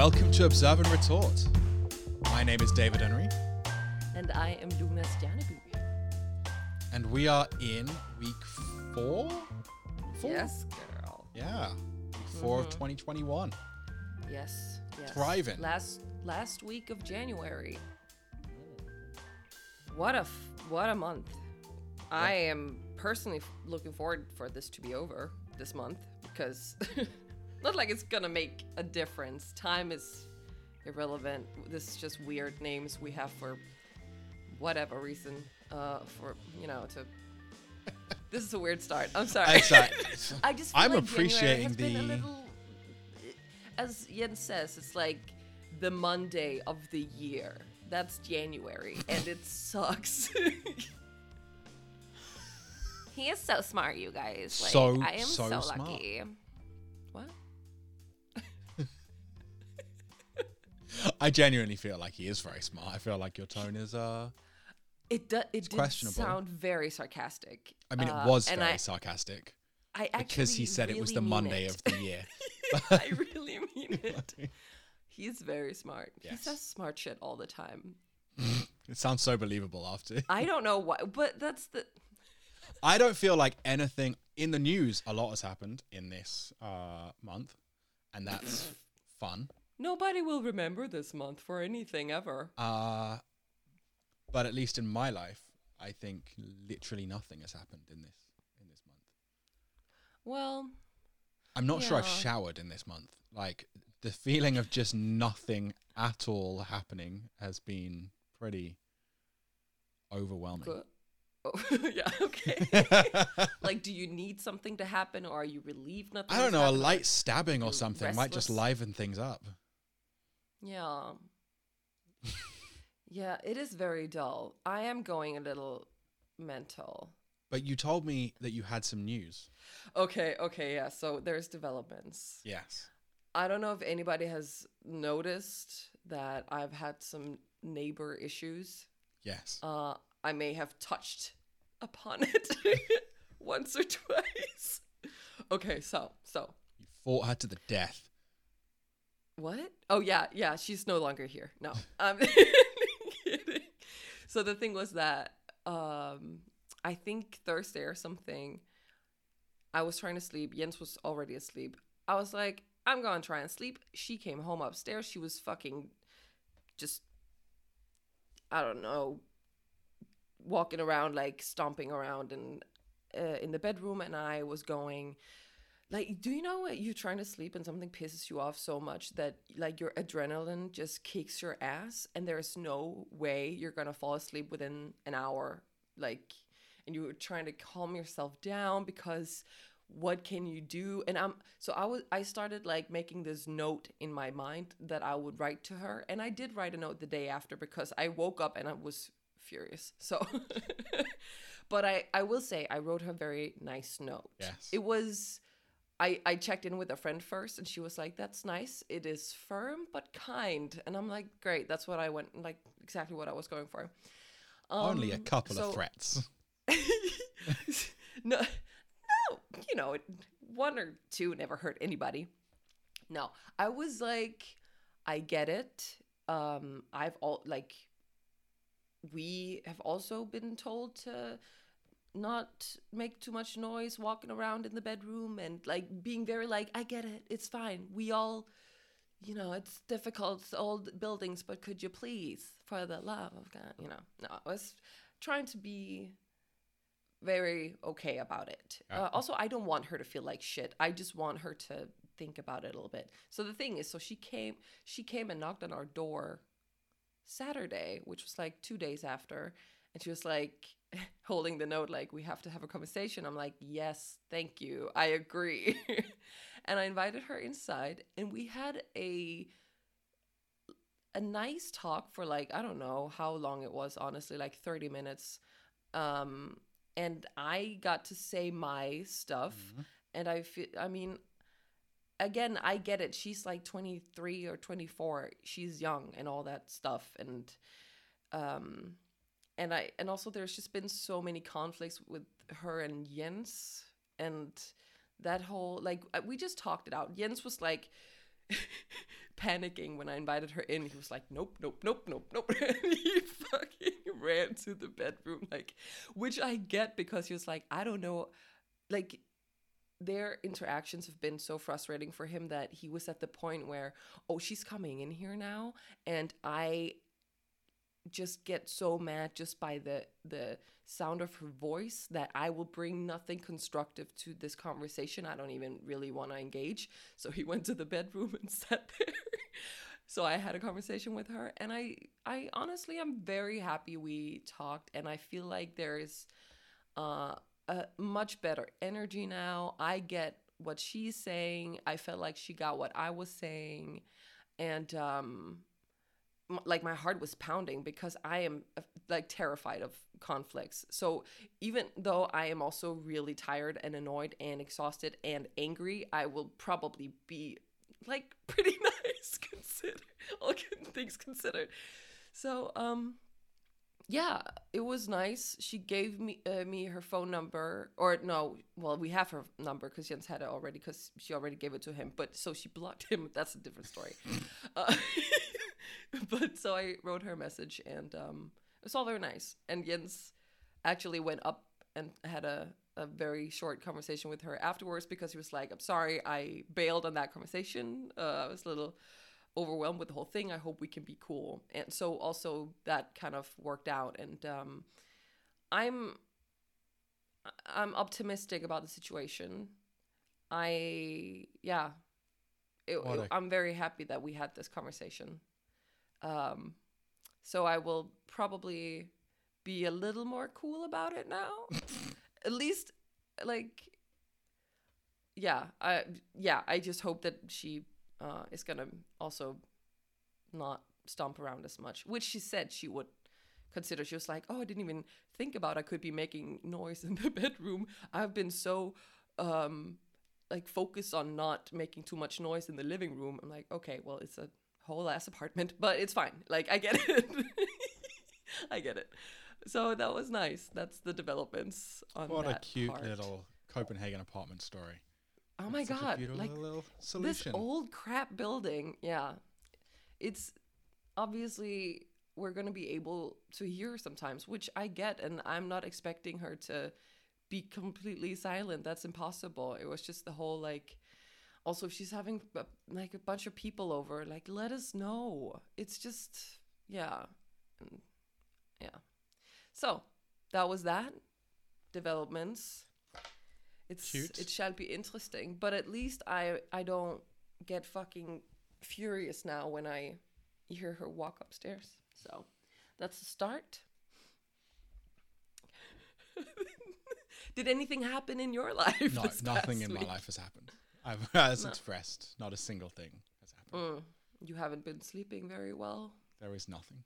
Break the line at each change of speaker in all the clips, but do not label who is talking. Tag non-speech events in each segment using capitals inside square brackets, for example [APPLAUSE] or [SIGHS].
Welcome to Observe and Retort. My name is David Henry,
And I am Luna Stjerneby.
and we are in week four. Four?
Yes, girl.
Yeah, week 4 of mm-hmm. 2021.
Yes, yes.
Thriving.
Last last week of January. What a f- what a month. I am personally f- looking forward for this to be over this month because [LAUGHS] not like it's gonna make a difference. Time is irrelevant. This is just weird names we have for whatever reason. Uh, for you know to. [LAUGHS] This is a weird start. I'm sorry.
Exactly. [LAUGHS]
I just feel
I'm
like
appreciating
January has been a
the-
little, as Jens says, it's like the Monday of the year. That's January, [LAUGHS] and it sucks. he is so smart, you guys. Like,
So,
I am
so
so,
smart.
lucky. What?
I genuinely feel like he is very smart. I feel like your tone is, uh,
It do, it did sound very sarcastic.
I mean,
Uh,
it was
and
very
I,
sarcastic
I actually
because he said it was the Monday
it.
of the year. [LAUGHS]
I really mean [LAUGHS] it. He's very smart. He says smart shit all the time. [LAUGHS]
It sounds so believable after.
I don't know why, but that's the.
I don't feel like anything in the news. A lot has happened in this uh, month, and that's [CLEARS THROAT] fun.
Nobody will remember this month for anything ever.
Uh, but at least in my life, I think literally nothing has happened in this in this month.
Well,
I'm not sure I've showered in this month. Like the feeling of just nothing at all happening has been pretty overwhelming.
good. Oh, [LAUGHS] yeah, okay. [LAUGHS] like, do you need something to happen, or are you relieved nothing?
I don't know, a light stabbing or something might just liven things up.
Yeah. yeah, it is very dull. I am going a little mental.
But you told me that you had some news.
Okay, okay, yeah. So there's developments.
Yes.
I don't know if anybody has noticed that I've had some neighbor issues.
Yes.
Uh, I may have touched upon [LAUGHS] it once or twice. Okay, so so
You fought her to the death.
What? Oh yeah, yeah. She's no longer here. No, [LAUGHS] I'm. [LAUGHS] So the thing was that um, I think Thursday or something. I was trying to sleep. Jens was already asleep. I was like, I'm gonna try and sleep. She came home upstairs. She was fucking just, I don't know, walking around like stomping around in uh, in the bedroom, and I was going. Like, do you know what you're trying to sleep and something pisses you off so much that like your adrenaline just kicks your ass, and there's no way you're gonna fall asleep within an hour, like, and you're trying to calm yourself down because what can you do? And i'm so i was i started like making this note in my mind that i would write to her. And i did write a note the day after because i woke up and i was furious. So [LAUGHS] but i i will say i wrote her a very nice note.
Yes.
it was I, I checked in with a friend first and she was like that's nice it is firm but kind and i'm like great that's what i went like exactly what i was going for
Only a
Um,
couple
so-
of threats. [LAUGHS]
no, no, you know, one or two never hurt anybody. No, I was like, I get it. Um, I've all like, we have also been told to not make too much noise walking around in the bedroom and like being very like, I get it, it's fine. We all, you know, it's difficult, old buildings, but could you please, for the love of God, you know, no, I was trying to be very okay about it. Uh, also, I don't want her to feel like shit. I just want her to think about it a little bit. So the thing is, so she came, she came and knocked on our door Saturday, which was like two days after, and she was like [LAUGHS] holding the note, like we have to have a conversation. I'm like, yes, thank you, I agree. [LAUGHS] and I invited her inside, and we had a a nice talk for like I don't know how long it was, honestly, like 30 minutes. Um, and I got to say my stuff, and I feel, I mean, again, I get it. She's like 23 or 24. She's young and all that stuff, and um, and I and also there's just been so many conflicts with her and Jens, and that whole like uh, we just talked it out. Jens was like [LAUGHS] panicking when I invited her in. He was like, "Nope, nope, nope, nope, nope." [LAUGHS] and he [LAUGHS] fucking ran to the bedroom, like, which I get because he was like, "I don't know," like. Their interactions have been so frustrating for him that he was at the point where, oh, she's coming in here now, and I just get so mad just by the the sound of her voice that I will bring nothing constructive to this conversation. I don't even really want to engage. So he [LAUGHS] went to the bedroom and [LAUGHS] sat there. so I had a conversation with her and I I honestly I'm very happy we talked and I feel like there is uh, a much better energy now. I get what she's saying. I felt like she got what I was saying and um like my heart was pounding because I am uh, like terrified of conflicts. So even though I am also really tired and annoyed and exhausted and angry, I will probably be like [LAUGHS] pretty nice [LAUGHS] consider all things considered. So um yeah, it was nice. She gave me uh, me her phone number, or no, well, we have her number because Jens had it already because she already gave it to him. But so she blocked [LAUGHS] him. That's a different story. uh, [LAUGHS] but so I wrote her a message, and um, it was all very nice. And Jens actually went up and had a a very short conversation with her afterwards because he was like, "I'm sorry, I bailed on that conversation. Uh, I was a little." overwhelmed with the whole thing. I hope we can be cool. And so also that kind of worked out and um I'm I'm optimistic about the situation. I yeah. It, it, I'm very happy that we had this conversation. Um so I will probably be a little more cool about it now. [LAUGHS] At least like yeah, I yeah, I just hope that she uh, is gonna also not stomp around as much, which she said she would consider. She was like, "Oh, I didn't even think about I could be making noise in the [LAUGHS] bedroom. I've been so um, like focused on not making too much noise in the living room." I'm like, "Okay, well, it's a whole ass apartment, but it's fine. Like, I get it. [LAUGHS] I get it." So that was nice. That's the developments on
what
that
a cute
part.
little Copenhagen apartment story.
Oh my
Such a
god! Like this old crap building yeah it's obviously we're going to be able to hear sometimes which i get and i'm not expecting her to be completely silent that's impossible it was just the whole like also if she's having uh, like a bunch of people over like let us know it's just yeah and, yeah so that was that developments it's
Cute.
it shall be interesting, but at least I I don't get fucking furious now when I hear her walk upstairs. So that's a start. [LAUGHS] Did anything happen in your life?
no, nothing in my life has happened. I've [LAUGHS] as
No.
expressed, not a single thing has happened.
Mm, you haven't been sleeping very well.
There is nothing.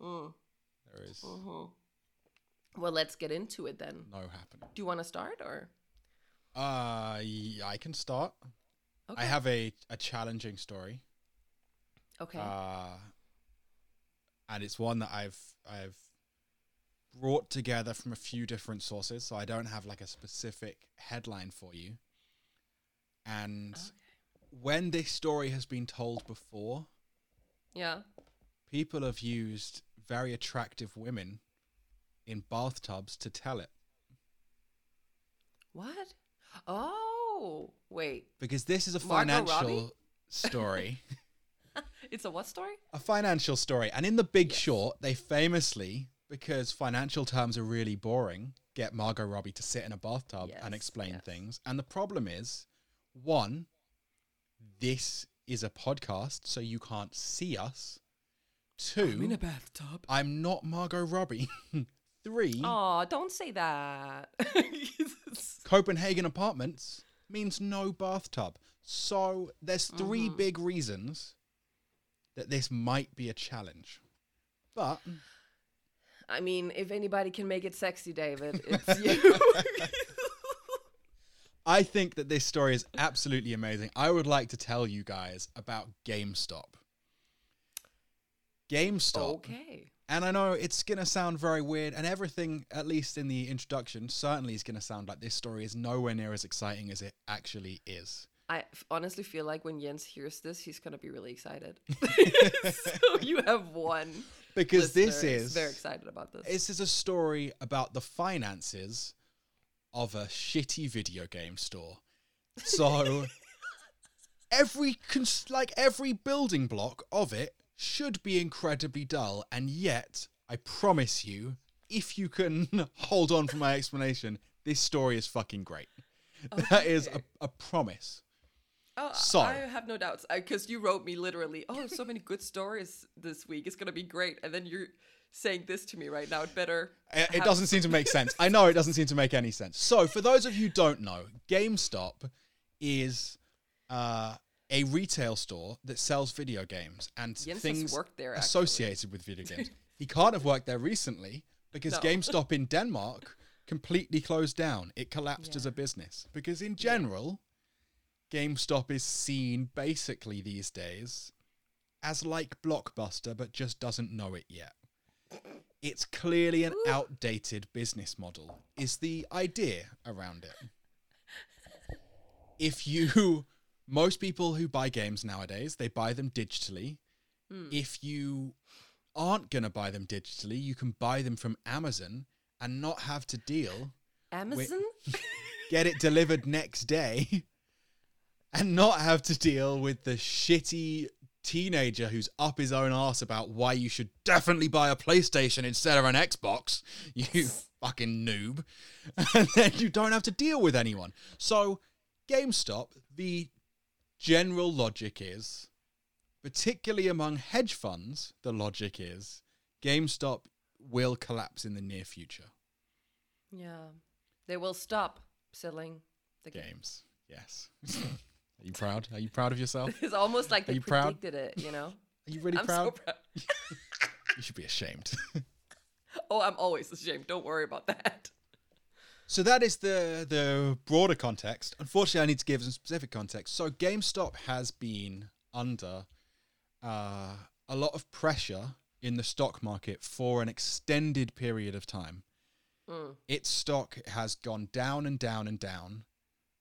Mm,
There is
mhm. Well, let's get into it then.
no happening.
Do you want to start or?
Uh, y- I can start.
Okay.
I have a, a challenging story.
Okay.
Uh, and it's one that I've I've brought together from a few different sources, so I don't have like a specific headline for you. And
Okay.
when this story has been told before,
yeah.
people have used very attractive women in bathtubs to tell it.
What? Oh, wait.
Because this is a financial story. [LAUGHS] [LAUGHS]
It's a what story?
a financial story. And in The Big Short, they famously, because financial terms are really boring, get Margot Robbie to sit in a bathtub and explain
yes.
things. And the problem is, one, this is a podcast, so you can't see us. Two, I'm in a
bathtub.
I'm not Margot Robbie. [LAUGHS] Three,
Oh, don't say that. [LAUGHS]
Copenhagen apartments means no bathtub. So there's 3
Mhm.
big reasons that this might be a challenge. But
I mean, if anybody can make it sexy, David, it's [LAUGHS] you.
I think that this story is absolutely amazing. I would like to tell you guys about GameStop. GameStop.
okay.
And I know it's going to sound very weird, and everything, at least in the introduction, certainly is going to sound like this story is nowhere near as exciting as it actually is.
I honestly feel like when Jens hears this, he's gonna be really excited. [LAUGHS] [LAUGHS] so you have one.
because this is
very excited about this.
this is a story about the finances of a shitty video game store. So [LAUGHS] every cons- like every building block of it should be incredibly dull, and yet I promise you, if you can [LAUGHS] hold on for my explanation, this story is fucking great. That is a, a promise.
Oh,
So-
I have no doubts uh, because you wrote me literally. Oh, so many good stories this week. It's gonna be great, and then you're saying this to me right now. It better.
It, it doesn't seem to make sense. I know it doesn't seem to make any sense. So, for those of you who don't know, GameStop is uh, a retail store that sells video games and
Jens
things
there,
associated with video games. he can't have worked there recently because
No.
GameStop in Denmark completely closed down. It collapsed as a business because, in general, GameStop is seen basically these days as like Blockbuster, but just doesn't know it yet. It's clearly an
Ooh.
outdated business model, is the idea around it. If you, most people who buy games nowadays, they buy them digitally.
Hmm.
If you aren't going to buy them digitally, you can buy them from Amazon and not have to deal
Amazon. [LAUGHS]
get it delivered next day and not have to deal with the shitty teenager who's up his own ass about why you should definitely buy a PlayStation instead of an Xbox, [LAUGHS] you fucking noob. [LAUGHS] And then you don't have to deal with anyone. So, GameStop, the general logic is, particularly among hedge funds, the logic is GameStop will collapse in the near future.
yeah, they will stop selling the game.
games. Yes. [LAUGHS] Are you proud? Are you proud of yourself? [LAUGHS]
It's almost like
Are
they
you proud?
predicted it. You know.
Are you really
I'm
proud?
so proud. [LAUGHS]
You should be ashamed. [LAUGHS]
Oh, I'm always ashamed. Don't worry about that.
so that is the the broader context. Unfortunately, I need to give some specific context. So GameStop has been under uh, a lot of pressure in the stock market for an extended period of time.
Mm.
its stock has gone down and down and down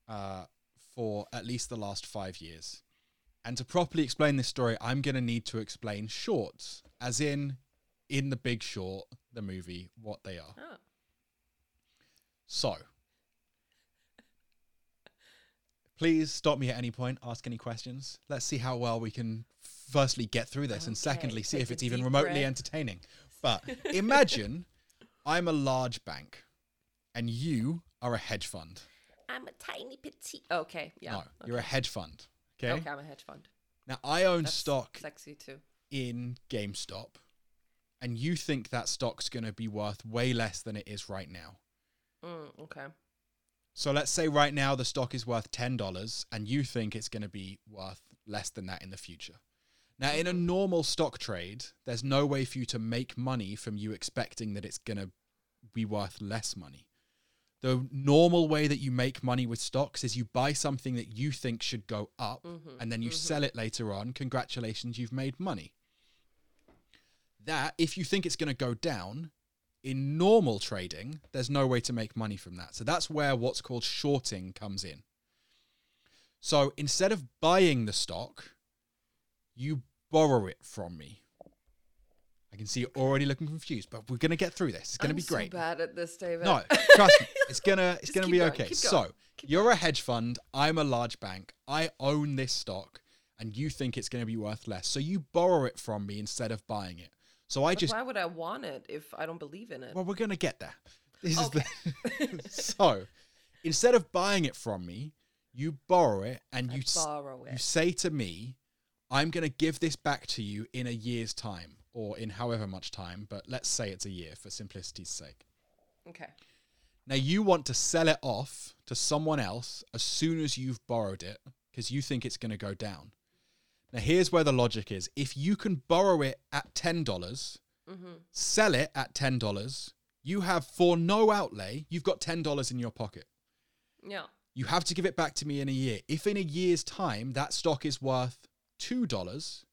uh, for at least the last five years. And to properly explain this story, I'm going to need to explain shorts, as in, in The Big Short, the movie, what they are.
Ah.
So, please stop me at any point, ask any questions. Let's see how well we can firstly get through this, and secondly, see
take
if it's even remotely
breath.
entertaining. But [LAUGHS] imagine I'm a large bank and you are a hedge fund.
I'm a tiny petite. Okay, yeah.
no, you're a hedge fund. Okay.
Okay, I'm a hedge fund.
Now I own
That's
stock
Sexy too.
in GameStop, and you think that stock's going to be worth way less than it is right now.
Mm, okay.
So let's say right now the stock is worth ten dollars, and you think it's going to be worth less than that in the future. Now, in a normal stock trade, there's no way for you to make money from you expecting that it's going to be worth less money. The normal way that you make money with stocks is you buy something that you think should go up,
Mhm,
and then you
mhm.
sell it later on. Congratulations, you've made money. That, if you think it's going to go down, in normal trading, there's no way to make money from that. So that's where what's called shorting comes in. So instead of buying the stock, you borrow it from me. I can see you're already looking confused, but we're going to get through this. It's going to
I'm
be
so
great.
bad at this, David.
No, [LAUGHS] trust me. It's gonna it's gonna be
going,
okay. So
keep
you're a hedge fund. I'm a large bank. I own this stock, and you think it's gonna be worth less. So you borrow it from me instead of buying it. So I
But
just
why would I want it if I don't believe in it?
well, we're gonna get there. [LAUGHS] This
Okay.
is the [LAUGHS] so instead of buying it from me, you borrow it and
I
you s-
borrow
you say to me, I'm going to give this back to you in a year's time or in however much time, but let's say it's a year for simplicity's sake.
Okay.
Now you want to sell it off to someone else as soon as you've borrowed it because you think it's going to go down. Now here's where the logic is. If you can borrow it at $10,
Mm-hmm.
sell it at $10, you have for no outlay, you've got $10 in your pocket.
Yeah.
You have to give it back to me in a year. If in a year's time that stock is worth $2,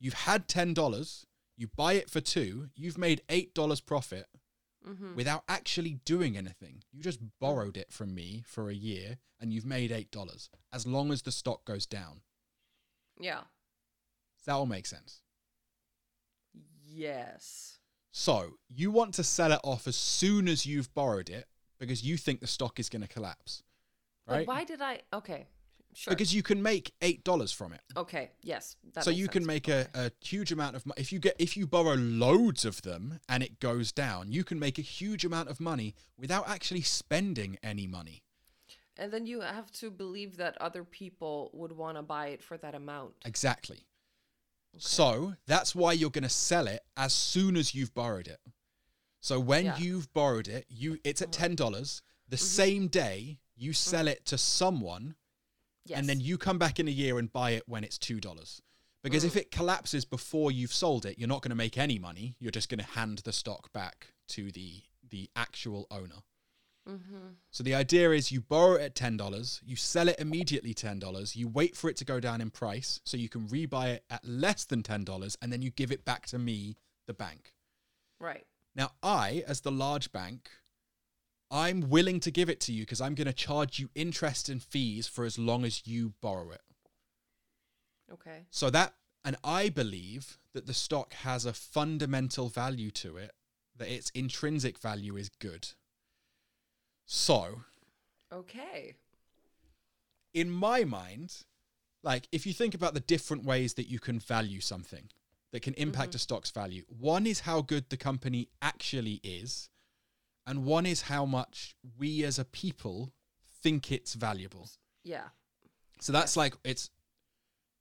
you've had $10, you buy it for 2, you've made $8 profit
Mm-hmm.
without actually doing anything. You just borrowed it from me for a year and you've made $8 as long as the stock goes down.
Yeah.
Does that all make sense?
Yes.
So you want to sell it off as soon as you've borrowed it because you think the stock is going to collapse,
But
right?
why did I? Okay. Sure.
Because you can make eight dollars from it.
okay. Yes. That
so you can make
Okay.
a, a huge amount of money if you get if you borrow loads of them and it goes down you can make a huge amount of money without actually spending any money
And then you have to believe that other people would want to buy it for that amount.
exactly so that's why you're going to sell it as soon as you've borrowed it so when
Yeah.
you've borrowed it you it's at uh-huh. $10 the mm-hmm. same day you mm-hmm. sell it to someone
Yes.
and then you come back in a year and buy it when it's two dollars. Because if it collapses before you've sold it, you're not going to make any money. You're just going to hand the stock back to the the actual owner.
Mm-hmm.
So the idea is you borrow it at ten dollars, you sell it immediately ten dollars, you wait for it to go down in price so you can rebuy it at less than ten dollars, and then you give it back to me, the bank.
Right.
Now I, as the large bank, I'm willing to give it to you because I'm going to charge you interest and fees for as long as you borrow it.
Okay.
So that, and I believe that the stock has a fundamental value to it, that its intrinsic value is good. So,
Okay.
in my mind, like if you think about the different ways that you can value something that can impact mm-hmm. a stock's value, one is how good the company actually is, and one is how much we as a people think it's valuable.
Yeah.
So that's like it's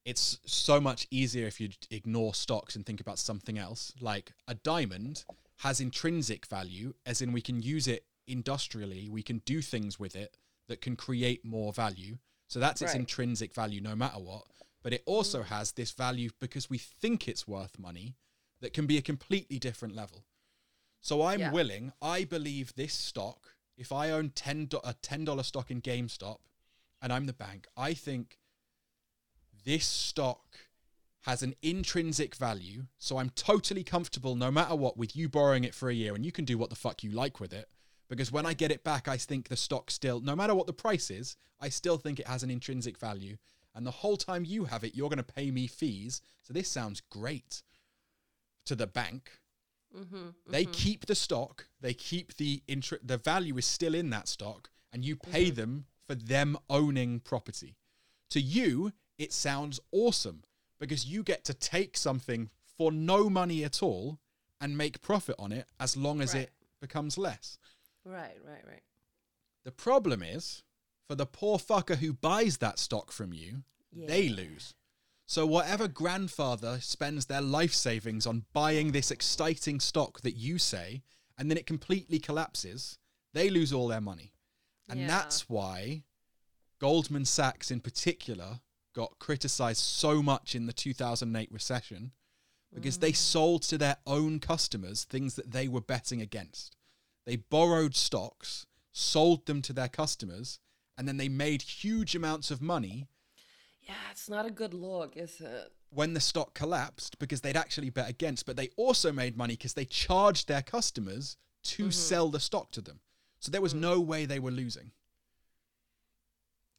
it's so much easier if you ignore stocks and think about something else. Like a diamond has intrinsic value, as in we can use it industrially, we can do things with it that can create more value. So that's its
Right.
intrinsic value no matter what. But it also mm. has this value because we think it's worth money that can be a completely different level. So I'm
Yeah.
willing, I believe this stock, if I own 10 a $10 stock in GameStop and I'm the bank, I think this stock has an intrinsic value. So I'm totally comfortable no matter what with you borrowing it for a year and you can do what the fuck you like with it. Because when I get it back, I think the stock still, no matter what the price is, I still think it has an intrinsic value. And the whole time you have it, you're going to pay me fees. So this sounds great to the bank.
Mm-hmm.
They keep the stock. They keep the intr- the value is still in that stock, and you pay them for them owning property. To you, it sounds awesome because you get to take something for no money at all and make profit on it as long as
Right.
it becomes less.
Right. Right. Right.
The problem is for the poor fucker who buys that stock from you, they lose. So whatever grandfather spends their life savings on buying this exciting stock that you say, and then it completely collapses, they lose all their money. And
Yeah.
that's why Goldman Sachs in particular got criticized so much in the 2008 recession because they mm. sold to their own customers things that they were betting against. They borrowed stocks, sold them to their customers, and then they made huge amounts of money
Yeah. It's not a good look, is it?
when the stock collapsed because they'd actually bet against, but they also made money because they charged their customers to mm-hmm. sell the stock to them. So there was mm. no way they were losing.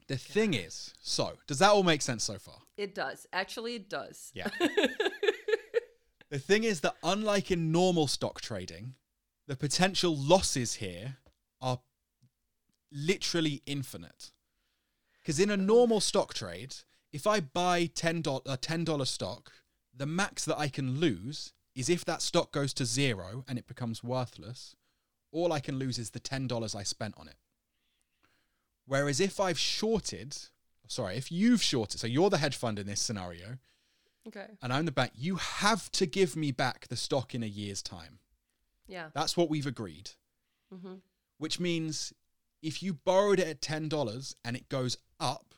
The thing is, so does that all make sense so far?
It does. Actually, it does.
Yeah. [LAUGHS] the thing is that unlike in normal stock trading, the potential losses here are literally infinite. Because in a normal stock trade, if I buy $10, a $10 stock, the max that I can lose is if that stock goes to zero and it becomes worthless, all I can lose is the $10 I spent on it. Whereas if I've shorted, sorry, if you've shorted, so you're the hedge fund in this scenario,
Okay.
and I'm the bank, you have to give me back the stock in a year's time.
Yeah.
That's what we've agreed.
Mm-hmm.
Which means if you borrowed it at $10 and it goes up,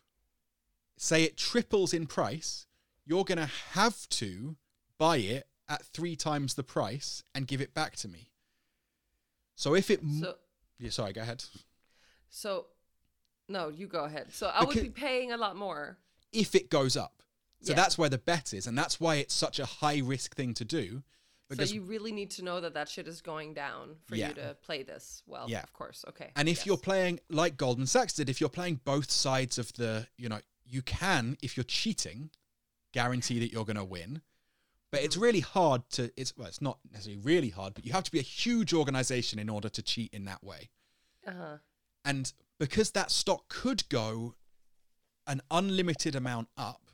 say it triples in price, you're going to have to buy it at three times the price and give it back to me. So if it. m-
So,
yeah, sorry, go ahead.
so, no, you go ahead. So I would be paying a lot more.
if it goes up. So
Yeah.
that's where the bet is, and that's why it's such a high risk thing to do, Because
so you really need to know that that shit is going down for
Yeah.
you to play this well.
Yeah.
of course. Okay.
And if
yes.
you're playing like Goldman Sachs did, if you're playing both sides of the, you know, you can, if you're cheating, guarantee that you're going to win. But it's really hard to, it's, well, it's not necessarily really hard, but you have to be a huge organization in order to cheat in that way.
uh-huh.
And because that stock could go an unlimited amount up,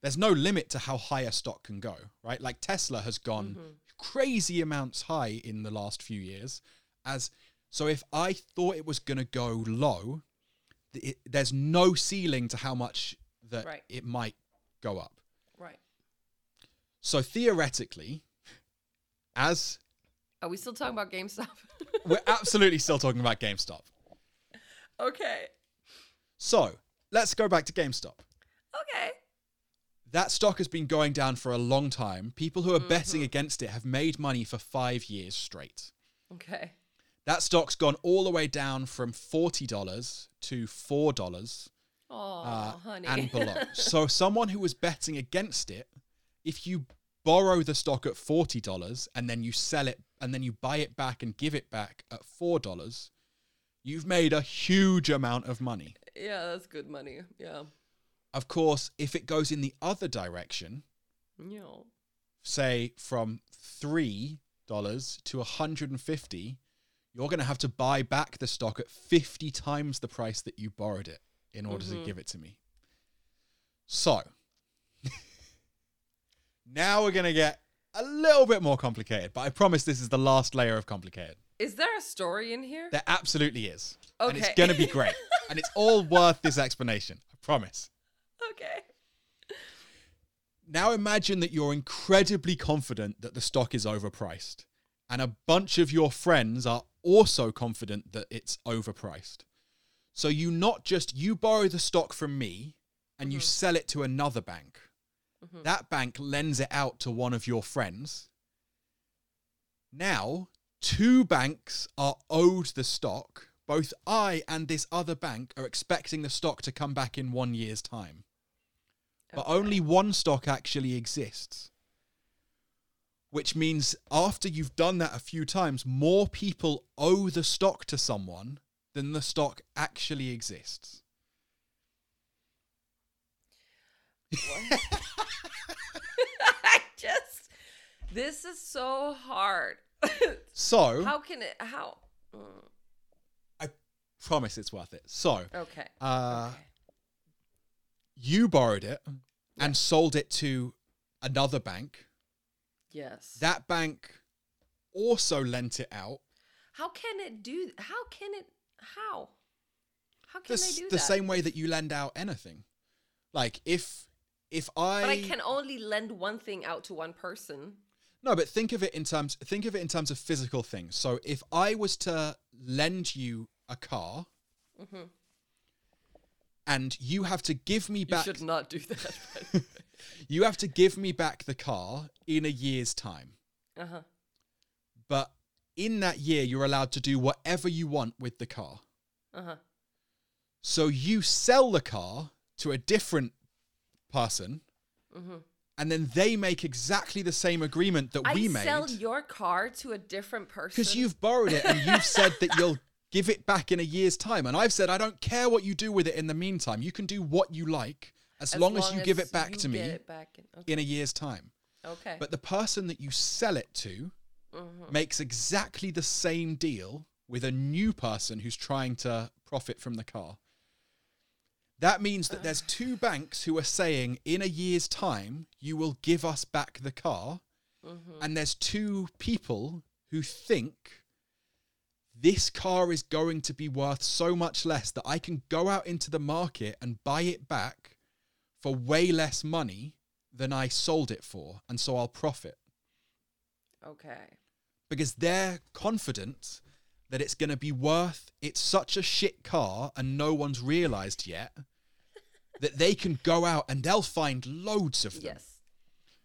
there's no limit to how high a stock can go, right? Like Tesla has gone
Mhm.
crazy amounts high in the last few years. As so, if I thought it was going to go low, it, there's no ceiling to how much that
Right.
it might go up.
right.
So theoretically, as
Are we still talking about GameStop? [LAUGHS]
we're absolutely still talking about GameStop.
okay.
So let's go back to GameStop.
Okay.
that stock has been going down for a long time. People who are
Mm-hmm.
betting against it have made money for five years straight.
Okay.
That stock's gone all the way down from $40 to $4
Oh,
uh,
honey.
and below. [LAUGHS] so, someone who was betting against it, if you borrow the stock at $40 and then you sell it and then you buy it back and give it back at $4, you've made a huge amount of money.
yeah, that's good money. Yeah.
Of course, if it goes in the other direction,
Yeah.
say from three dollars to 150 you're going to have to buy back the stock at 50 times the price that you borrowed it in order to
Mhm.
give it to me. So [LAUGHS] now we're going to get a little bit more complicated but i promise this is the last layer of complicated.
Is there a story in here?
there absolutely is. And it's going to be great. [LAUGHS] And it's all worth this explanation i promise.
Okay.
Now imagine that you're incredibly confident that the stock is overpriced, and a bunch of your friends are also confident that it's overpriced. So you not just you borrow the stock from me and you
Mhm.
sell it to another bank.
Mhm.
That bank lends it out to one of your friends. Now, two banks are owed the stock. Both I and this other bank are expecting the stock to come back in 1 year's time but only one stock actually exists. Which means after you've done that a few times, more people owe the stock to someone than the stock actually exists. [LAUGHS]
I just. This is so hard. [LAUGHS]
So,
how can it? How? Mm,
I promise it's worth it. So,
Okay.
uh,
okay.
you borrowed it
Yeah.
and sold it to another bank.
Yes.
That bank also lent it out.
how can it do? How can it? How? How can
The,
they do
the
that?
same way that you lend out anything. Like if if I
But I can only lend one thing out to one person.
No, but think of it in terms think of it in terms of physical things. So if I was to lend you a car
Mhm.
and you have to give me back You
should not do that. [LAUGHS]
you have to give me back the car in a year's time.
uh huh.
But in that year you're allowed to do whatever you want with the car.
Uh huh.
So you sell the car to a different person
Mm-hmm.
and then they make exactly the same agreement that
I
we made.
sell your car to a different person
Because you've borrowed it and you've said that you'll give it back in a year's time. And I've said, I don't care what you do with it in the meantime. You can do what you like as, long, as you give it back to me
back in, okay.
in a year's time.
Okay.
But the person that you sell it to
Mhm.
makes exactly the same deal with a new person who's trying to profit from the car. That means that there's two banks who are saying, in a year's time, you will give us back the car
Mhm.
and there's two people who think this car is going to be worth so much less that I can go out into the market and buy it back for way less money than I sold it for, and so I'll profit
Okay.
because they're confident that it's going to be worth it's such a shit car and no one's realized yet [LAUGHS] that they can go out and they'll find loads of them.
Yes.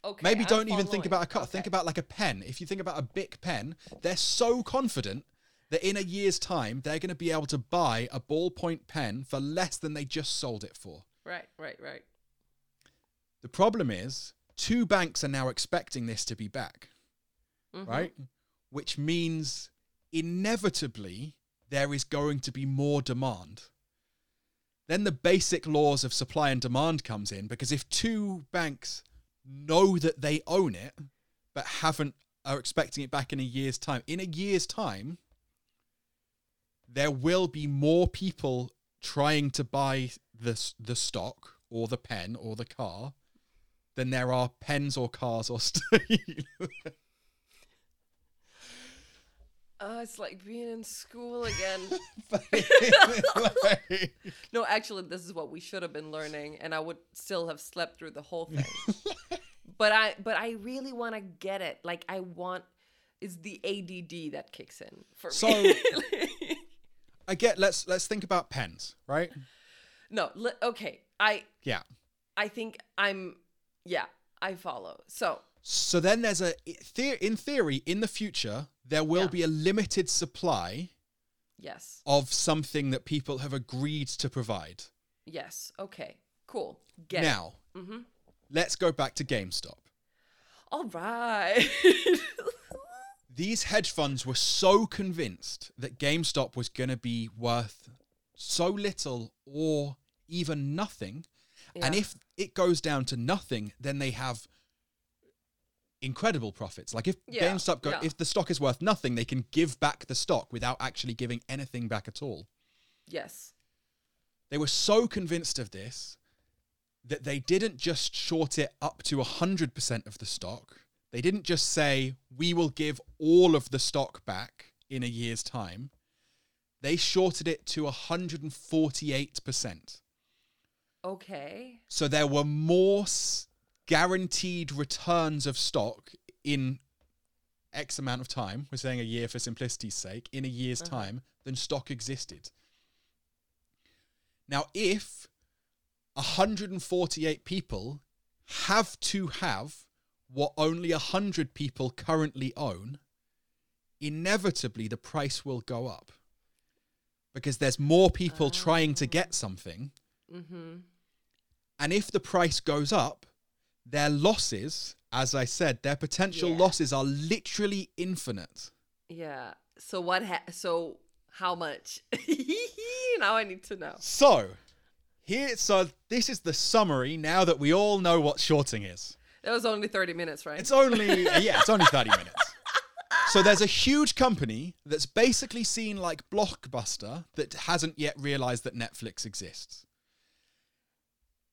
Okay.
Maybe
I'm
don't even think about a car. Think about like a pen. If you think about a big pen, they're so confident that in a year's time they're going to be able to buy a ballpoint pen for less than they just sold it for.
Right. Right. Right.
The problem is, two banks are now expecting this to be back.
Mhm.
right? Which means inevitably there is going to be more demand. Then the basic laws of supply and demand comes in because if two banks know that they own it but haven't are expecting it back in a year's time, in a year's time there will be more people trying to buy the the stock or the pen or the car than there are pens or cars or [LAUGHS] steel.
Oh, it's like being in school again. [LAUGHS]
Like-
no, actually, this is what we should have been learning, and I would still have slept through the whole thing. [LAUGHS] but I, but I really want to get it. Like, I want. is the ADD that kicks in for
So-
me.
I get. Let's let's think about pens, right?
no, li- okay. I,
Yeah.
I think I'm. Yeah, I follow. So
So then there's a in theory in the future there will
Yeah.
be a limited supply
yes,
of something that people have agreed to provide.
yes. Okay, cool. Get
now.
Mm-hmm.
let's go back to GameStop.
All right. [LAUGHS]
These hedge funds were so convinced that GameStop was going to be worth so little or even nothing. And if it goes down to nothing, then they have incredible profits. Like if
Yeah,
GameStop go,
yeah.
if the stock is worth nothing, they can give back the stock without actually giving anything back at all.
yes.
They were so convinced of this that they didn't just short it up to 100% of the stock. They didn't just say, we will give all of the stock back in a year's time. They shorted it to 148%.
Okay.
So there were more s- guaranteed returns of stock in X amount of time. We're saying a year for simplicity's sake, in a year's
Uh-huh.
time, than stock existed. Now, if 148 people have to have what only 100 people currently own, inevitably the price will go up. Because there's more people trying to get something.
Mm-hmm.
And if the price goes up, their losses, as I said, their potential
Yeah.
losses are literally infinite.
Yeah. So what? Ha- so how much? [LAUGHS] now I need to know.
So, here, so this is the summary now that we all know what shorting is.
That was only thirty minutes, right?
It's only, [LAUGHS] yeah, it's only 30 minutes. So there's a huge company that's basically seen like Blockbuster that hasn't yet realized that Netflix exists.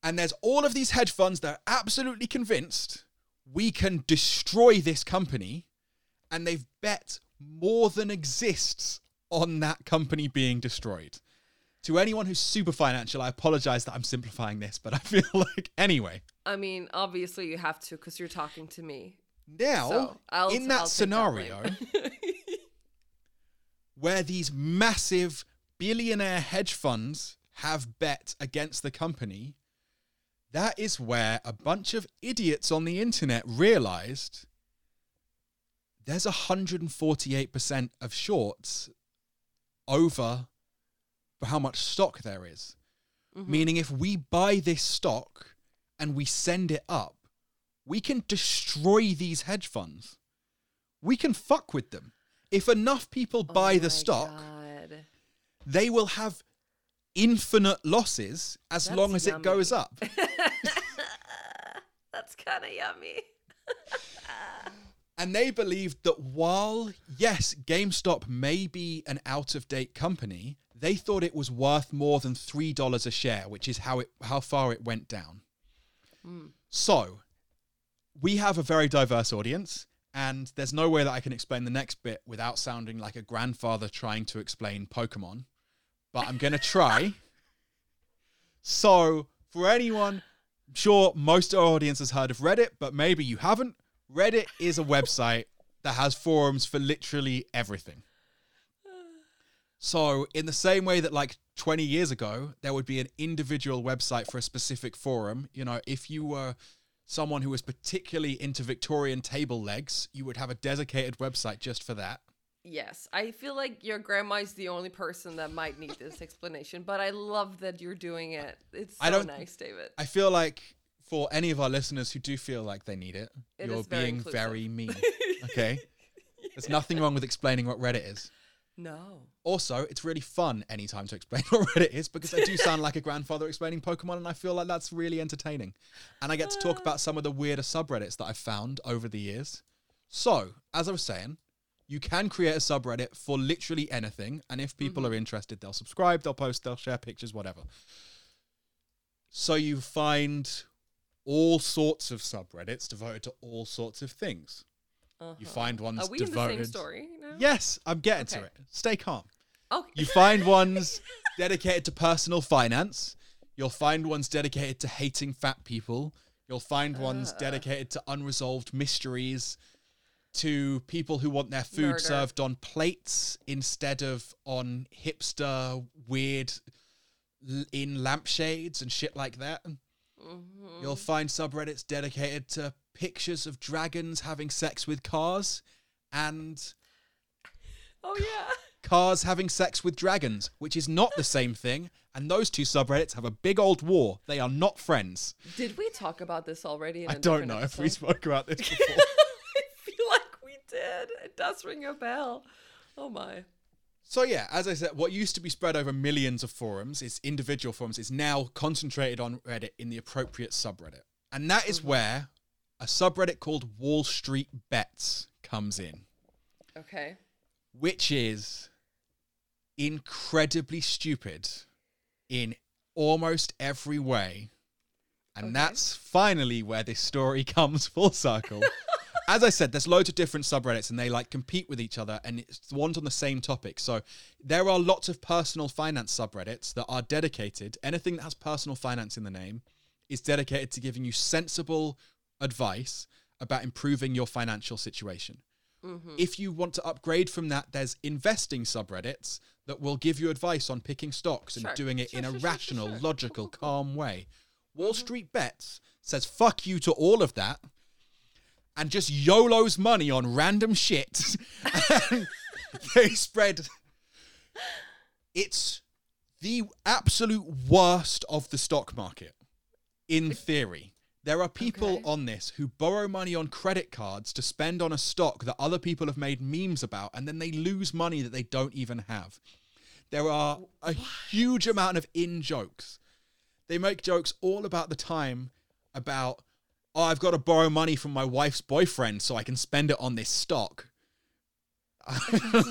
And there's all of these hedge funds that are absolutely convinced we can destroy this company. And they've bet more than exists on that company being destroyed. To anyone who's super financial, I apologize that I'm simplifying this, but [LAUGHS] I feel like, anyway.
I mean, obviously you have to because you're talking to me.
Now,
So I'll,
in that
I'll
scenario,
blame. [LAUGHS]
where these massive billionaire hedge funds have bet against the company, that is where a bunch of idiots on the internet realized there's 148% of shorts over for how much stock there is.
Mhm.
Meaning, if we buy this stock and we send it up, we can destroy these hedge funds. We can fuck with them. If enough people
Oh
buy
my
the stock,
God.
they will have infinite losses as
That's
long as it goes up. [LAUGHS]
That's kind of yummy.
And they believed that while, yes, GameStop may be an out of date company, they thought it was worth more than $3 a share, which is how, it, how far it went down.
Hmm.
So, we have a very diverse audience, and there's no way that I can explain the next bit without sounding like a grandfather trying to explain Pokemon. But I'm going to try. So, for anyone, I'm sure most of our audience has heard of Reddit, but maybe you haven't. Reddit is a website that has forums for literally everything. So, in the same way that like 20 years ago, there would be an individual website for a specific forum, you know, if you were someone who was particularly into Victorian table legs, you would have a dedicated website just for that.
Yes, I feel like your grandma is the only person that might need this [LAUGHS] explanation, but I love that you're doing it. It's so
I don't-
nice, David.
I feel like for any of our listeners who do feel like they need it,
It
you're
very
being
inclusive.
very mean. [LAUGHS] Okay. There's nothing wrong with explaining what Reddit is.
No.
Also, it's really fun anytime to explain [LAUGHS] what Reddit is because I do sound like a grandfather explaining Pokemon, and I feel like that's really entertaining. And I get to talk ah. about some of the weirder subreddits that I've found over the years. So, as I was saying, you can create a subreddit for literally anything, and if people are interested, they'll subscribe, they'll post, they'll share pictures, whatever. So you find all sorts of subreddits devoted to all sorts of things.
Uh-huh.
You find ones
Are we
devoted.
in the same story now?
Yes, I'm getting to it. Stay calm.
Oh.
You find ones [LAUGHS] dedicated to personal finance. You'll find ones dedicated to hating fat people. You'll find ones
Uh.
dedicated to unresolved mysteries, to people who want their food
Murder.
served on plates instead of on hipster, weird, in lampshades and shit like that.
Mhm.
You'll find subreddits dedicated to pictures of dragons having sex with cars and
Oh yeah. [LAUGHS]
cars having sex with dragons, which is not the same thing. And those two subreddits have a big old war. They are not friends.
Did we talk about this already? In
I don't know if we spoke about this [LAUGHS] before.
I feel like we did. It does ring a bell. Oh my.
so yeah, as I said, what used to be spread over millions of forums, is individual forums, is now concentrated on Reddit in the appropriate subreddit. And that is mm. where a subreddit called Wall Street Bets comes in.
Okay.
which is incredibly stupid in almost every way. And
Okay.
that's finally where this story [LAUGHS] comes full circle. [LAUGHS] As I said, there's loads of different subreddits and they like compete with each other and it's the ones on the same topic. So there are lots of personal finance subreddits that are dedicated, anything that has personal finance in the name is dedicated to giving you sensible advice about improving your financial situation.
Mm-hmm.
If you want to upgrade from that, there's investing subreddits that will give you advice on picking stocks and
Sure.
doing it
Sure,
in a
sure, sure,
rational, logical, [LAUGHS] calm way. Wall Street Bets says fuck you to all of that and just YOLO's money on random shit. they spread. It's the absolute worst of the stock market, in theory. There are people
Okay.
on this who borrow money on credit cards to spend on a stock that other people have made memes about, and then they lose money that they don't even have. There are a huge amount of in jokes. They make jokes all about the time about, oh, I've got to borrow money from my wife's boyfriend so I can spend it on this stock. [LAUGHS]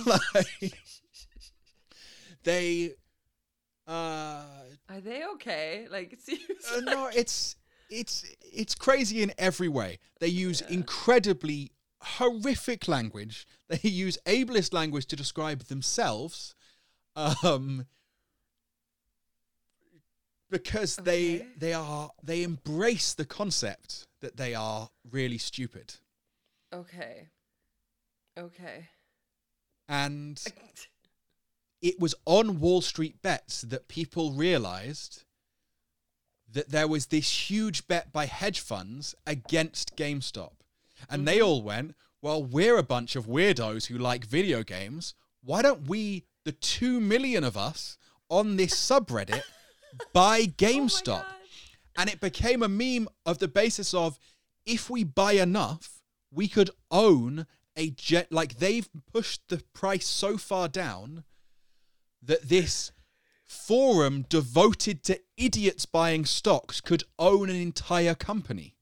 Like, they, uh,
Are they okay? Like seriously? [LAUGHS]
uh, no, it's it's it's crazy in every way. They use incredibly horrific language. They [LAUGHS] use ableist language to describe themselves, um, because they they are they embrace the concept that they are really stupid,
Okay. Okay.
and [LAUGHS] it was on Wall Street bets that people realized that there was this huge bet by hedge funds against GameStop. And they mm-hmm. all went, well, we're a bunch of weirdos who like video games. Why don't we, the two million of us on this subreddit, [LAUGHS] buy oh GameStop?
God.
And it became a meme of the basis of if we buy enough, we could own a jet. Like they've pushed the price so far down that this forum devoted to idiots buying stocks could own an entire company.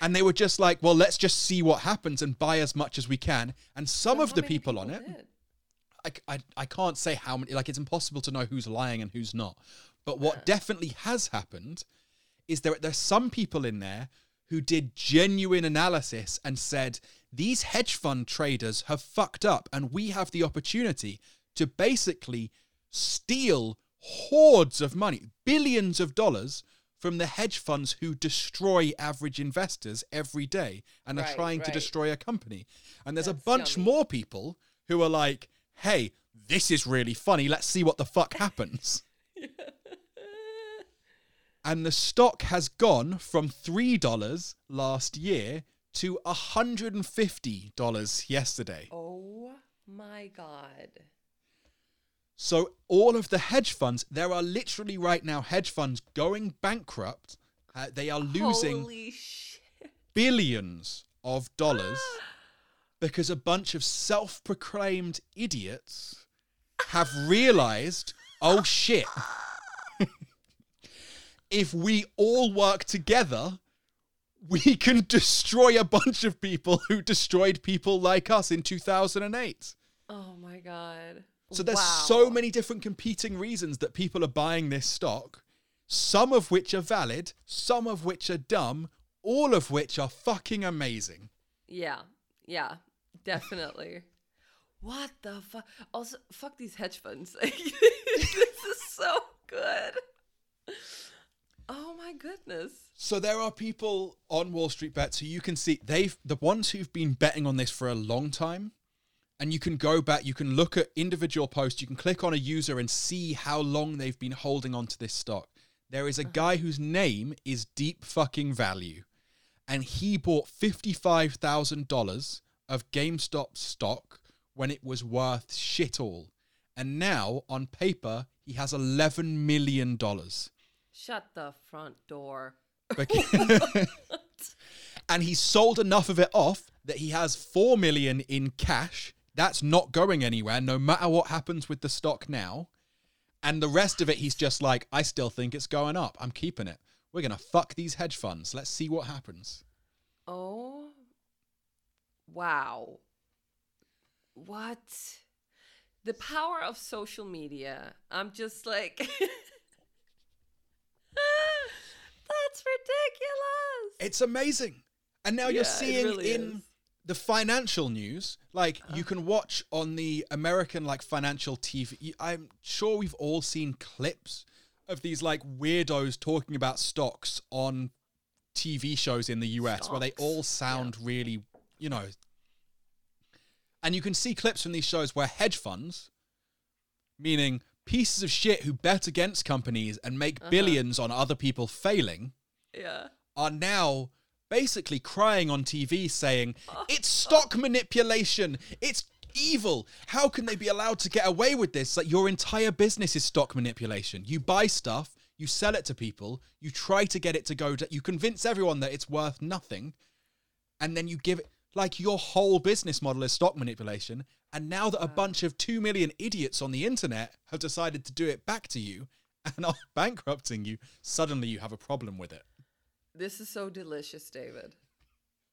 And they were just like, well, let's just see what happens and buy as much as we can. And some of the
many
people, on it,
did?
I, I, I can't say how many, like, it's impossible to know who's lying and who's not. But what definitely has happened is there, there's some people in there who did genuine analysis and said, these hedge fund traders have fucked up and we have the opportunity to basically steal hordes of money, billions of dollars from the hedge funds who destroy average investors every day and are
Right,
trying to destroy a company. And there's a bunch more people who are like, hey, this is really funny. Let's see what the fuck happens. [LAUGHS] and the stock has gone from $3 last year to $150 yesterday.
Oh my god.
So all of the hedge funds, there are literally right now hedge funds going bankrupt. Uh, they are losing billions of [GASPS] dollars because a bunch of self-proclaimed idiots have [LAUGHS] realized, oh shit. [LAUGHS] if we all work together, we [LAUGHS] can destroy a bunch of people who destroyed people like us in 2008.
Oh my god.
So there's
Wow.
so many different competing reasons that people are buying this stock, some of which are valid, some of which are dumb, all of which are fucking amazing.
Yeah, yeah, definitely. what the fuck? Also, fuck these hedge funds. [LAUGHS] this is so good. Oh my goodness.
So there are people on Wall Street Bets who you can see they've the ones who've been betting on this for a long time. And you can go back, you can look at individual posts, you can click on a user and see how long they've been holding on to this stock. There is a uh-huh. guy whose name is Deep Fucking Value. And he bought $55,000 of GameStop stock when it was worth shit all. And now, on paper, he has $11 million.
Shut the front door. [LAUGHS] [LAUGHS]
And he sold enough of it off that he has 4 million in cash that's not going anywhere no matter what happens with the stock now and the rest of it he's just like i still think it's going up i'm keeping it we're going to fuck these hedge funds let's see what happens
Oh. Wow. What? The power of social media. I'm just like [LAUGHS] [LAUGHS] That's ridiculous.
it's amazing. And now
Yeah,
you're seeing
really
in
is.
The financial news like uh-huh. you can watch on the american like financial tv i'm sure we've all seen clips of these like weirdos talking about stocks on tv shows in the us where they all sound really you know. And you can see clips from these shows where hedge funds meaning pieces of shit who bet against companies and make
Uh-huh.
billions on other people failing
Yeah.
are now basically crying on TV saying, it's stock manipulation. It's evil. How can they be allowed to get away with this? Like your entire business is stock manipulation. You buy stuff, you sell it to people, you try to get it to go, to, you convince everyone that it's worth nothing, and then you give it, like your whole business model is stock manipulation. And now that a bunch of 2 million idiots on the internet have decided to do it back to you [LAUGHS] and are bankrupting you, suddenly you have a problem with it.
This is so delicious, David.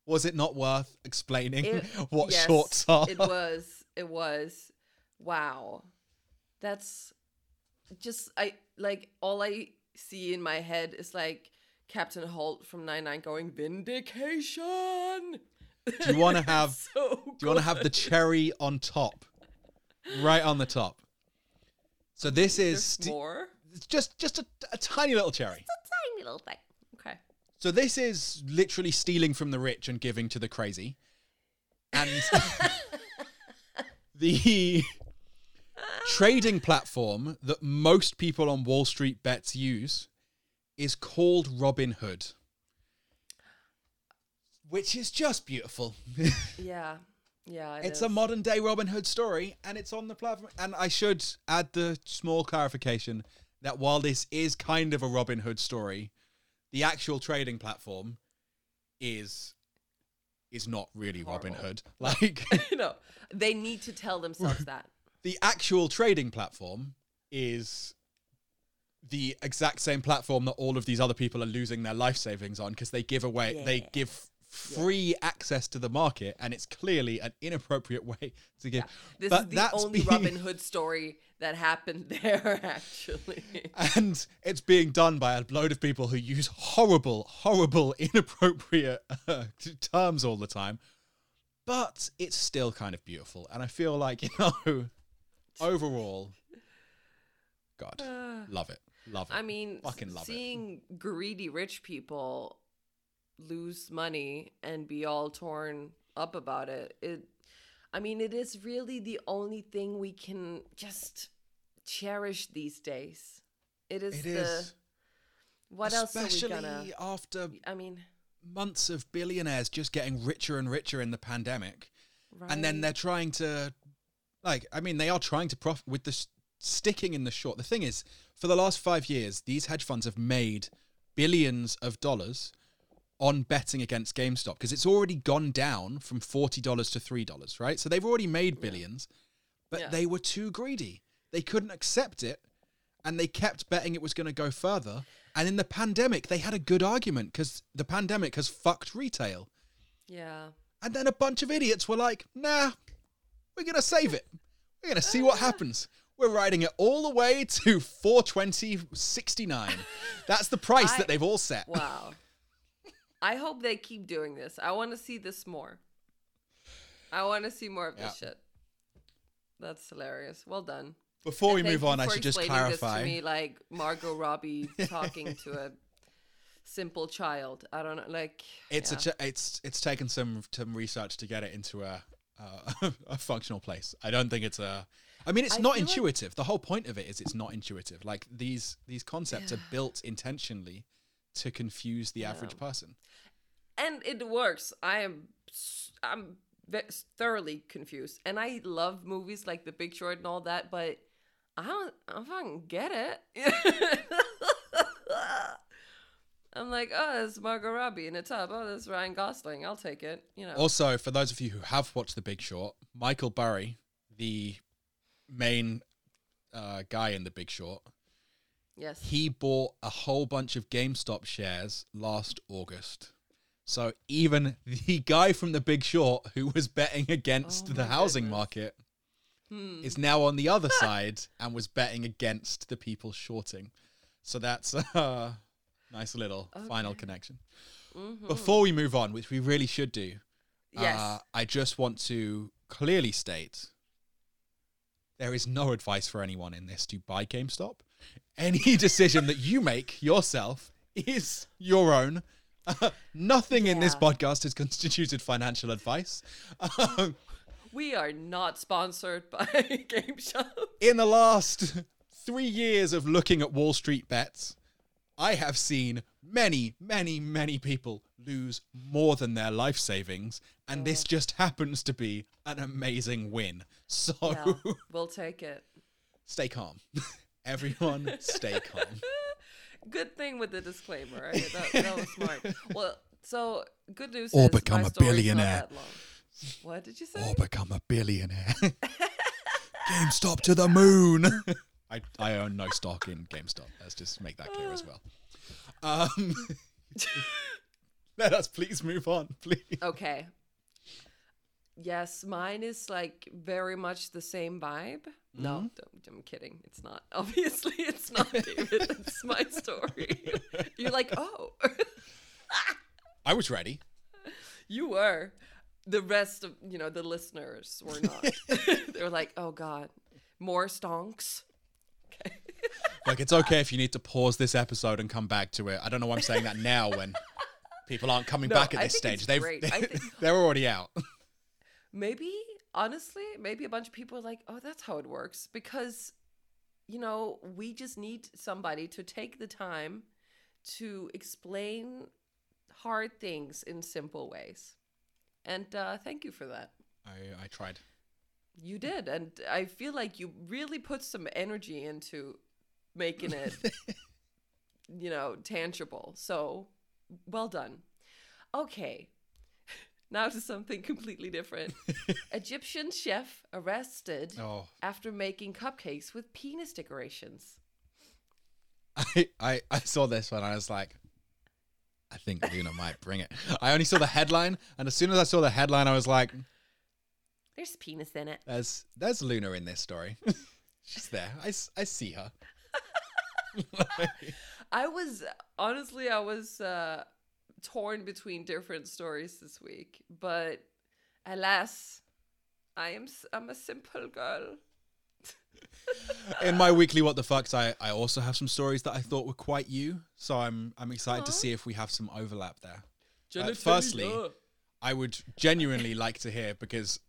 Was it not worth explaining
It- [LAUGHS]
what
yes,
shorts are?
It was. It was. Wow. That's just I like all I see in my head is like Captain Holt from Nine Nine going vindication.
Do you want [LAUGHS] to have?
so
do you want to have the cherry on top, right on the top? So this is
There's
st-
more?
it's just just a, a tiny little cherry.
It's a tiny little thing. Okay.
So this is literally stealing from the rich and giving to the crazy, and the [LAUGHS] trading platform that most people on Wall Street bets use is called Robinhood, which is just beautiful. [LAUGHS]
Yeah. Yeah. it
it's
is.
a modern day Robin Hood story, and it's on the platform. And I should add the small clarification that while this is kind of a Robin Hood story, the actual trading platform is is not really Robin Hood. [LAUGHS] Like [LAUGHS]
no, they need to tell themselves that.
the actual trading platform is the exact same platform that all of these other people are losing their life savings on because they give away they give free access to the market and it's clearly an inappropriate [LAUGHS] way to give Yeah.
This
but
is the only
being-
Robin Hood story that happened [LAUGHS] there, actually.
and it's being done by a load of people who use horrible horrible [LAUGHS] inappropriate uh, terms all the time but it's still kind of beautiful and i feel like you know overall god [SIGHS] love it love it
I mean,
Fucking love it.
seeing greedy rich people lose money and be all torn up about it, it I mean, it is really the only thing we can just cherish these days. It is
It
the
is.
what else are
especially
we gonna
after
I mean,
months of billionaires just getting richer and richer in the pandemic and then they're trying to like i mean they are trying to profit with this sticking in the short the thing is for the last five years these hedge funds have made billions of dollars on betting against GameStop because it's already gone down from $40 to $3, right? So they've already made billions, but
Yeah.
they were too greedy. They couldn't accept it and they kept betting it was going to go further. And in the pandemic, they had a good argument because the pandemic has fucked retail.
Yeah.
And then a bunch of idiots were like, nah, we're going to save it. We're going to see what happens. We're riding it all the way to 420.69. That's the price
I-
that they've all set.
Wow. I hope they keep doing this. I want to see this more. I want to see more of this
Yeah.
shit. That's hilarious. Well done.
Before we move on, I should just
explaining This
clarify.
to me like Margot Robbie [LAUGHS] talking to a simple child. I don't know, like
It's
yeah.
a ch- it's it's taken some some research to get it into a uh, [LAUGHS] a functional place. I don't think it's a. I mean, it's
I
not
feel like-
intuitive. the whole point of it is it's not intuitive. Like these these concepts are built intentionally to confuse the average person.
and it works. I am I'm thoroughly confused, and I love movies like The Big Short and all that, but I don't I don't fucking get it. [LAUGHS] I'm like, oh, it's Margot Robbie in a tub. Oh, that's Ryan Gosling. I'll take it. You know.
Also, for those of you who have watched The Big Short, Michael Burry, the main uh, guy in The Big Short,
yes.
he bought a whole bunch of GameStop shares last August. So even the guy from The Big Short who was betting against
Oh
the housing
goodness.
market
Hmm.
is now on the other [LAUGHS] side and was betting against the people shorting. So that's a [LAUGHS] nice little final
Okay.
connection.
Mhm.
Before we move on, which we really should do,
Yes.
uh, I just want to clearly state there is no advice for anyone in this to buy GameStop. Any [LAUGHS] decision that you make yourself is your own. [LAUGHS] nothing in this podcast is constituted financial advice. Um,
we are not sponsored by [LAUGHS] Game Show.
in the last three years of looking at Wall Street bets, I have seen many, many, many people lose more than their life savings, and this just happens to be an amazing win. So
Yeah, we'll take it.
stay calm. Everyone, stay calm. [LAUGHS]
Good thing with the disclaimer. Right? That, that was [LAUGHS] smart. Well, so good news
Or
is
become a billionaire.
What did you say?
Or become a billionaire. [LAUGHS] GameStop to the moon. I, I own no stock in GameStop. Let's just make that clear as well. Um, let us please move on, please.
Okay. Yes, mine is like very much the same vibe. No,
Mm-hmm.
I'm kidding. It's not. [LAUGHS] Obviously, it's not, David. it's my story. [LAUGHS] You're like, oh,
I was ready. [LAUGHS]
you were. The rest of you know the listeners were not. they were like, oh god, more stonks. Okay.
Like, it's okay if you need to pause this episode and come back to it. I don't know why I'm saying that now when people aren't coming
No,
back at
I
this
think
stage.
it's
They've,
great. I think-
they're already out.
maybe honestly maybe a bunch of people are like oh that's how it works because you know we just need somebody to take the time to explain hard things in simple ways. And uh, thank you for that.
I, I tried.
you did and i feel like you really put some energy into making it [LAUGHS] you know tangible. So well done. Okay now to something completely different [LAUGHS] egyptian chef arrested
Oh,
after making cupcakes with penis decorations
I, I, I saw this one. I was like, I think Luna might bring it. I only saw the headline, and as soon as I saw the headline, I was like,
there's penis in it
"There's there's Luna in this story. [LAUGHS] She's there. I, I see her." [LAUGHS]
i was honestly i was uh torn between different stories this week but alas i am s- i'm a simple girl
in my weekly what the fucks, I, I also have some stories that I thought were quite you. So I'm I'm excited to see if we have some overlap there. Uh, firstly, I would genuinely [LAUGHS] like to hear because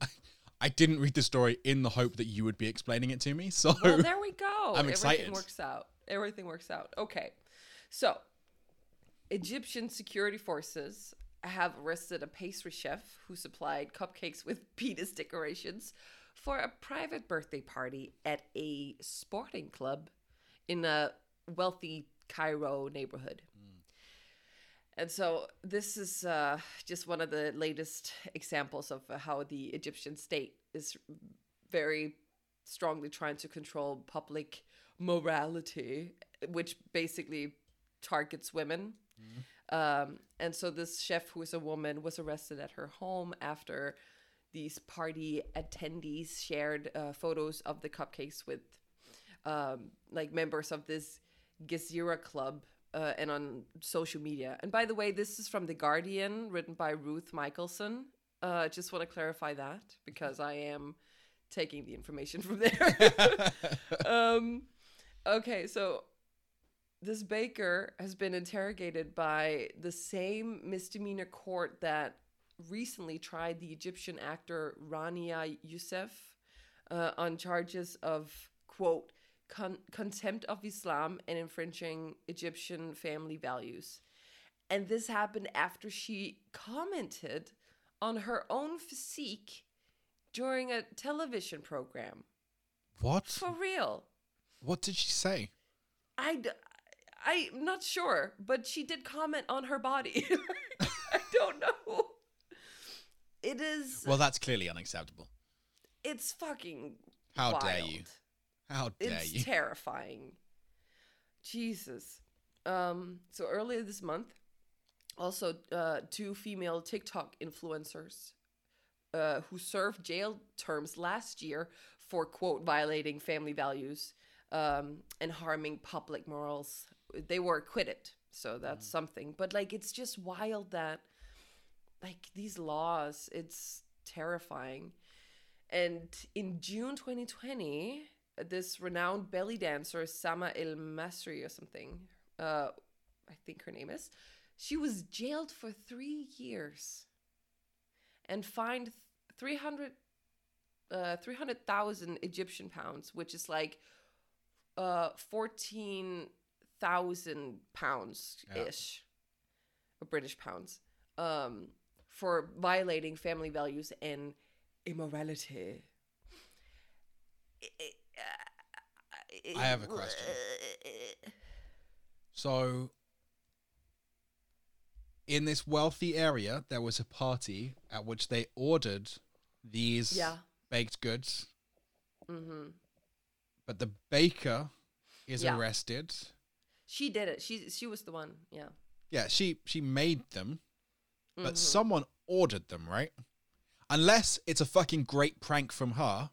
[LAUGHS] I didn't read the story in the hope that you would be explaining it to me. So
well there we go [LAUGHS]
I'm excited.
everything works out everything works out okay so egyptian security forces have arrested a pastry chef who supplied cupcakes with [LAUGHS] penis decorations for a private birthday party at a sporting club in a wealthy cairo neighborhood And so this is uh, just one of the latest examples of how the Egyptian state is very strongly trying to control public morality, which basically targets women. Um, and so this chef, who is a woman, was arrested at her home after these party attendees shared uh, photos of the cupcakes with um, like members of this Gezira club uh, and on social media. And by the way, this is from The Guardian, written by Ruth Michaelson. Uh, just want to clarify that because I am taking the information from there. [LAUGHS] [LAUGHS] um, okay, so this baker has been interrogated by the same misdemeanor court that recently tried the Egyptian actor Rania Youssef uh, on charges of, quote, con- contempt of Islam and infringing Egyptian family values. And this happened after she commented on her own physique during a television program.
What?
For real.
What did she say?
I, d- I'm not sure, but she did comment on her body. [LAUGHS] I don't know. It is.
Well, that's clearly unacceptable.
it's fucking.
How dare you? How dare
It's
you?
terrifying. Jesus. Um. So earlier this month, also uh, two female TikTok influencers, uh, who served jail terms last year for quote violating family values, um, and harming public morals. They were acquitted, so that's something. But like, it's just wild that, like, these laws. It's terrifying. And in June 2020, this renowned belly dancer, Sama El Masri or something, uh, I think her name is, she was jailed for three years and fined 300, uh, 300,000 Egyptian pounds, which is like uh, 14,000 pounds ish, or British pounds, um, for violating family values and immorality.
I have a question. So, in this wealthy area, there was a party at which they ordered these
Yeah.
baked goods,
hmm
but the baker is
Yeah.
arrested.
She did it. She she was the one. Yeah.
Yeah, she she made them, but
Mhm.
someone ordered them, right? Unless it's a fucking great prank from her,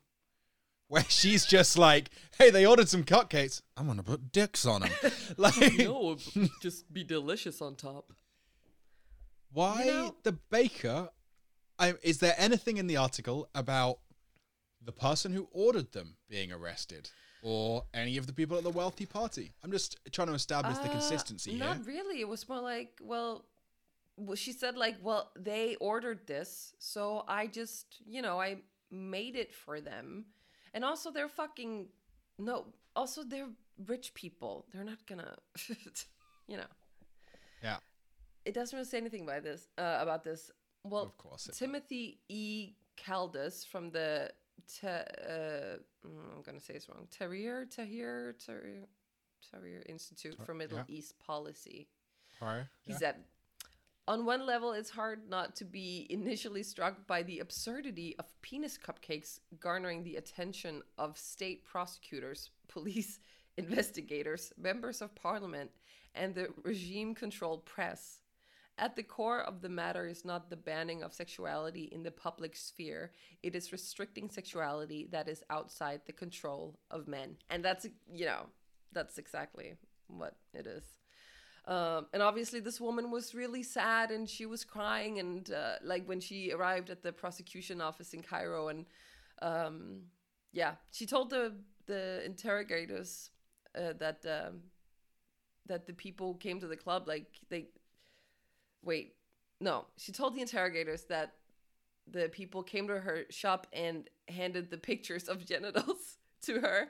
where [LAUGHS] she's just like, "Hey, they ordered some cupcakes. I'm gonna put dicks on them." [LAUGHS] [LAUGHS] like,
no, just be delicious on top.
why
know-
the baker? I, is there anything in the article about the person who ordered them being arrested, or any of the people at the wealthy party? I'm just trying to establish the
Uh,
consistency here.
Not really. It was more like, well, well, she said like, well, they ordered this, so I just, you know, I made it for them, and also they're fucking no. Also, they're rich people. They're not gonna, [LAUGHS] you know.
Yeah,
It doesn't really say anything about this. Uh, about this. Well,
of course.
Timothy E. Kaldas from the te, uh, mm, I'm gonna say it's wrong. Tahrir, Tahrir, Tahrir, Tahrir Institute for Middle
yeah.
East Policy.
Right,
He
yeah.
said, on one level, it's hard not to be initially struck by the absurdity of penis cupcakes garnering the attention of state prosecutors, [LAUGHS] police [LAUGHS] investigators, members of parliament, and the regime controlled press. At the core of the matter is not the banning of sexuality in the public sphere, it is restricting sexuality that is outside the control of men. And that's, you know, that's exactly what it is. Um, and obviously, this woman was really sad and she was crying. And uh, like when she arrived at the prosecution office in Cairo, and um, yeah, she told the the interrogators uh, that um, that the people came to the club like they wait no she told the interrogators that the people came to her shop and handed the pictures of genitals [LAUGHS] to her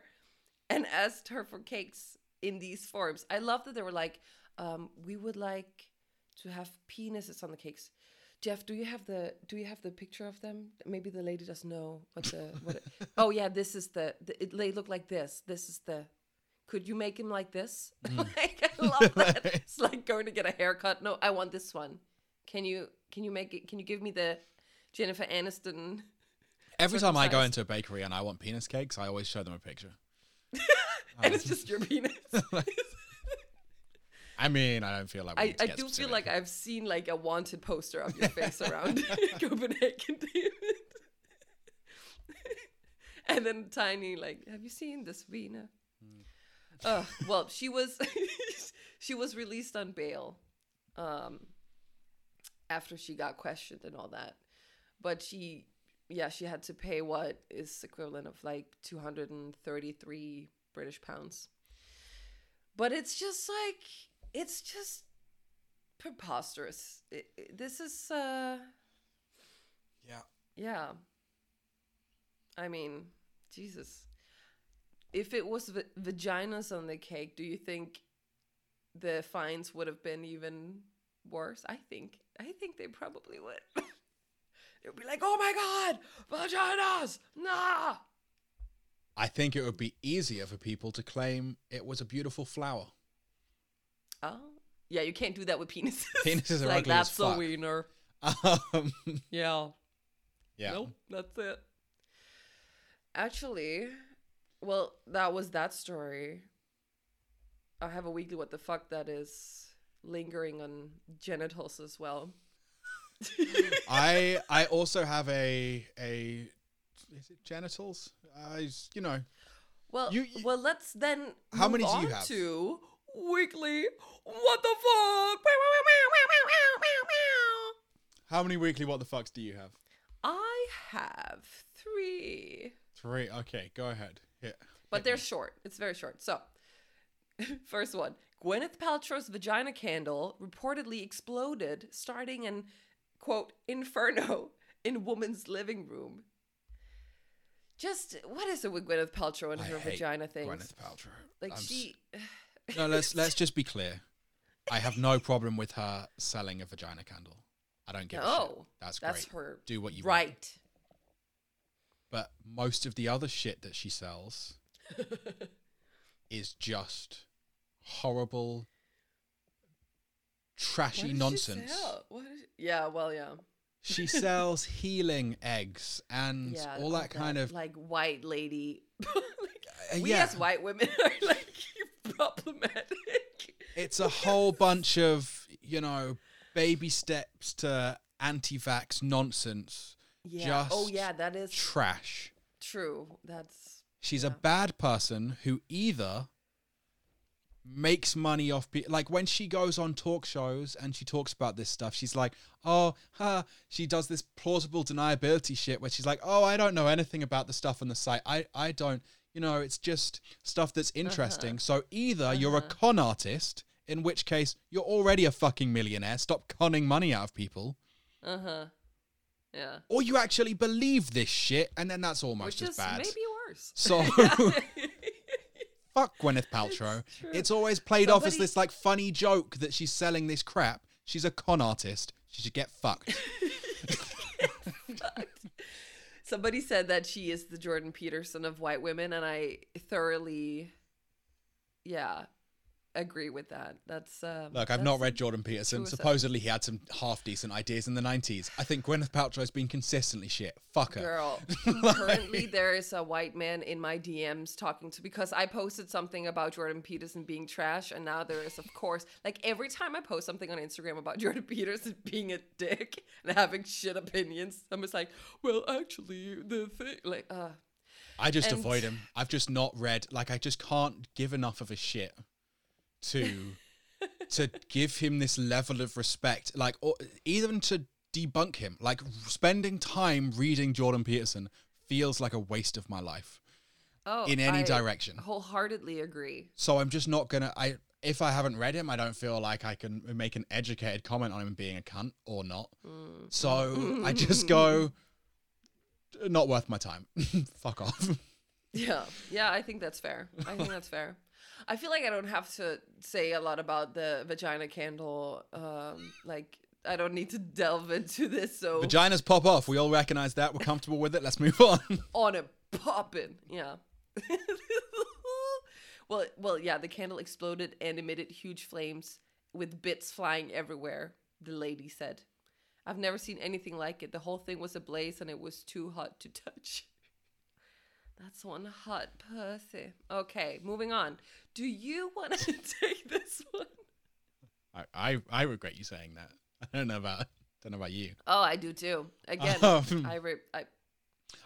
and asked her for cakes in these forms. I love that they were like um, we would like to have penises on the cakes. Jeff do you have the do you have the picture of them? Maybe the lady doesn't know what the what it, [LAUGHS] oh yeah this is the, the it, they look like this. This is the could you make him like this? [LAUGHS] Mm. like, I love that. [LAUGHS] It's like going to get a haircut. No, I want this one. Can you can you make it? Can you give me the Jennifer Aniston?
Every time I go into a bakery and I want penis cakes, I always show them a picture. [LAUGHS]
and it's just your penis.
I mean, I don't feel like
I, I do feel like I've seen like a wanted poster of your face around Copenhagen, David. and then Tiny, like, have you seen this Vina? Uh, well, she was [LAUGHS] she was released on bail um, after she got questioned and all that. But she, yeah, she had to pay what is equivalent of like two hundred and thirty three British pounds. But it's just like it's just preposterous. I- I- this is uh
yeah.
yeah. I mean, Jesus. If it was v- vaginas on the cake, do you think the fines would have been even worse? I think. I think they probably would. [LAUGHS] it would be like, "Oh my god, vaginas! Nah!"
I think it would be easier for people to claim it was a beautiful flower.
Oh, yeah. You can't do that with penises. [LAUGHS]
Penises are
like
ugly as
that's a wiener.
Um,
Yeah.
yeah.
Nope, that's it. Actually, well, that was that story. I have a weekly what the fuck that is lingering on genitals as well. [LAUGHS]
I I also have a a is it genitals? I you know
well,
You- you-
well, let's then.
How many do you have?
To weekly what the fuck.
how many weekly what the fucks do you have?
I have three.
Three. Okay, go ahead. Yeah.
But they're short. It's very short. So, [LAUGHS] first one Gwyneth Paltrow's vagina candle reportedly exploded, starting an quote, inferno [LAUGHS] in woman's living room. Just what is it with Gwyneth Paltrow and
I
her vagina things?
Gwyneth Paltrow.
Like
I'm s-
she. [LAUGHS]
No, let's let's just be clear. I have no problem with her selling a vagina candle. I don't give a shit.
No,
That's,
that's
great.
her
Do what you want.
right.
But most of the other shit that she sells [LAUGHS] is just horrible, trashy nonsense.
She- yeah, well, yeah.
She [LAUGHS] sells healing eggs and
Yeah,
all that kind of
like white lady. [LAUGHS] like,
Uh,
we
yeah.
as white women are like problematic.
it's a whole bunch of you know baby steps to anti-vax nonsense
Yeah. oh yeah, that is
trash
true. That's
she's a bad person who either makes money off people like when she goes on talk shows and she talks about this stuff she's like oh huh she does this plausible deniability shit where she's like oh i don't know anything about the stuff on the site i i don't you know it's just stuff that's interesting so either you're a
Uh-huh.
con artist in which case you're already a fucking millionaire stop conning money out of people
uh huh. Yeah.
or you actually believe this shit and then that's almost
Which
as
is
bad
maybe worse.
so [LAUGHS] [LAUGHS] fuck Gwyneth Paltrow.
It's.
It's, always played off as this like funny joke that she's selling this crap. She's a con artist. She should get fucked. [LAUGHS]
Somebody said that she is the Jordan Peterson of white women, and I thoroughly, yeah, agree with that. That's um,
Look, I've not read Jordan Peterson. Supposedly he had some half decent ideas in the 90s. I think Gwyneth Paltrow's been consistently shit. Fuck her.
Girl, [LAUGHS]
Like-
currently there is a white man in my DMs talking to because I posted something about Jordan Peterson being trash, and now there is, of course, like every time I post something on Instagram about [LAUGHS] Jordan Peterson being a dick and having shit opinions, I'm just like, well, actually, the thing, like, uh,
I just
And-
avoid him. I've just not read, like, I just can't give enough of a shit to to give him this level of respect like or even to debunk him like spending time reading jordan peterson feels like a waste of my life
oh,
in any
I
direction
wholeheartedly agree.
so i'm just not gonna i if i haven't read him i don't feel like i can make an educated comment on him being a cunt or not
Mm.
so i just [LAUGHS] go not worth my time [LAUGHS] fuck off
Yeah, yeah, I think that's fair. I think [LAUGHS] that's fair. I feel like I don't have to say a lot about the vagina candle. Um, like I don't need to delve into this. So
vaginas pop off we all recognize that we're comfortable with it let's move on [LAUGHS]
on it popping, yeah. [LAUGHS] Well, well, yeah, the candle exploded and emitted huge flames with bits flying everywhere, the lady said. I've never seen anything like it. The whole thing was ablaze and it was too hot to touch. That's one hot pussy. Okay, moving on. Do you want to [LAUGHS] take this one?
I, I I regret you saying that. [LAUGHS] I don't know about don't know about you.
Oh, I do too. Again,
Um,
I, re- I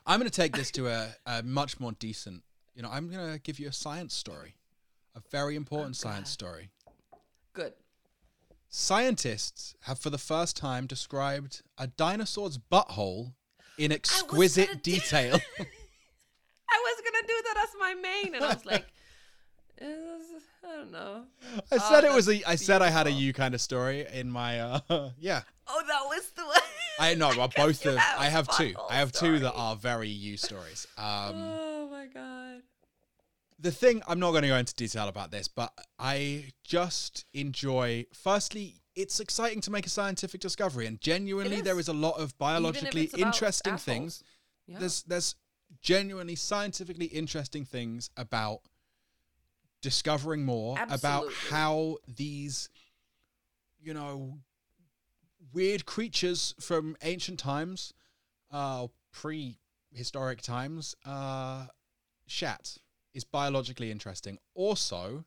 I'm going to take this to a, a much more decent. You know, I'm going to give you a science story, a very important
Oh,
science story.
good.
Scientists have for the first time described a dinosaur's butthole in exquisite [LAUGHS] detail.
Gonna do that as my main, and I was like, [LAUGHS] I don't know.
I
Oh,
said it was a. I said I had a you kind of story in my. uh [LAUGHS] Yeah,
Oh, that was the one.
I know. Well, [LAUGHS] both of. I have two. I have two that are very you stories. Um,
oh my god.
the thing I'm not going to go into detail about this, but I just enjoy. Firstly, it's exciting to make a scientific discovery, and genuinely, there is a lot of biologically interesting things.
Yeah.
There's there's genuinely scientifically interesting things about discovering more about how these, you know, weird creatures from ancient times, uh, prehistoric times, uh, shat is biologically interesting. Also,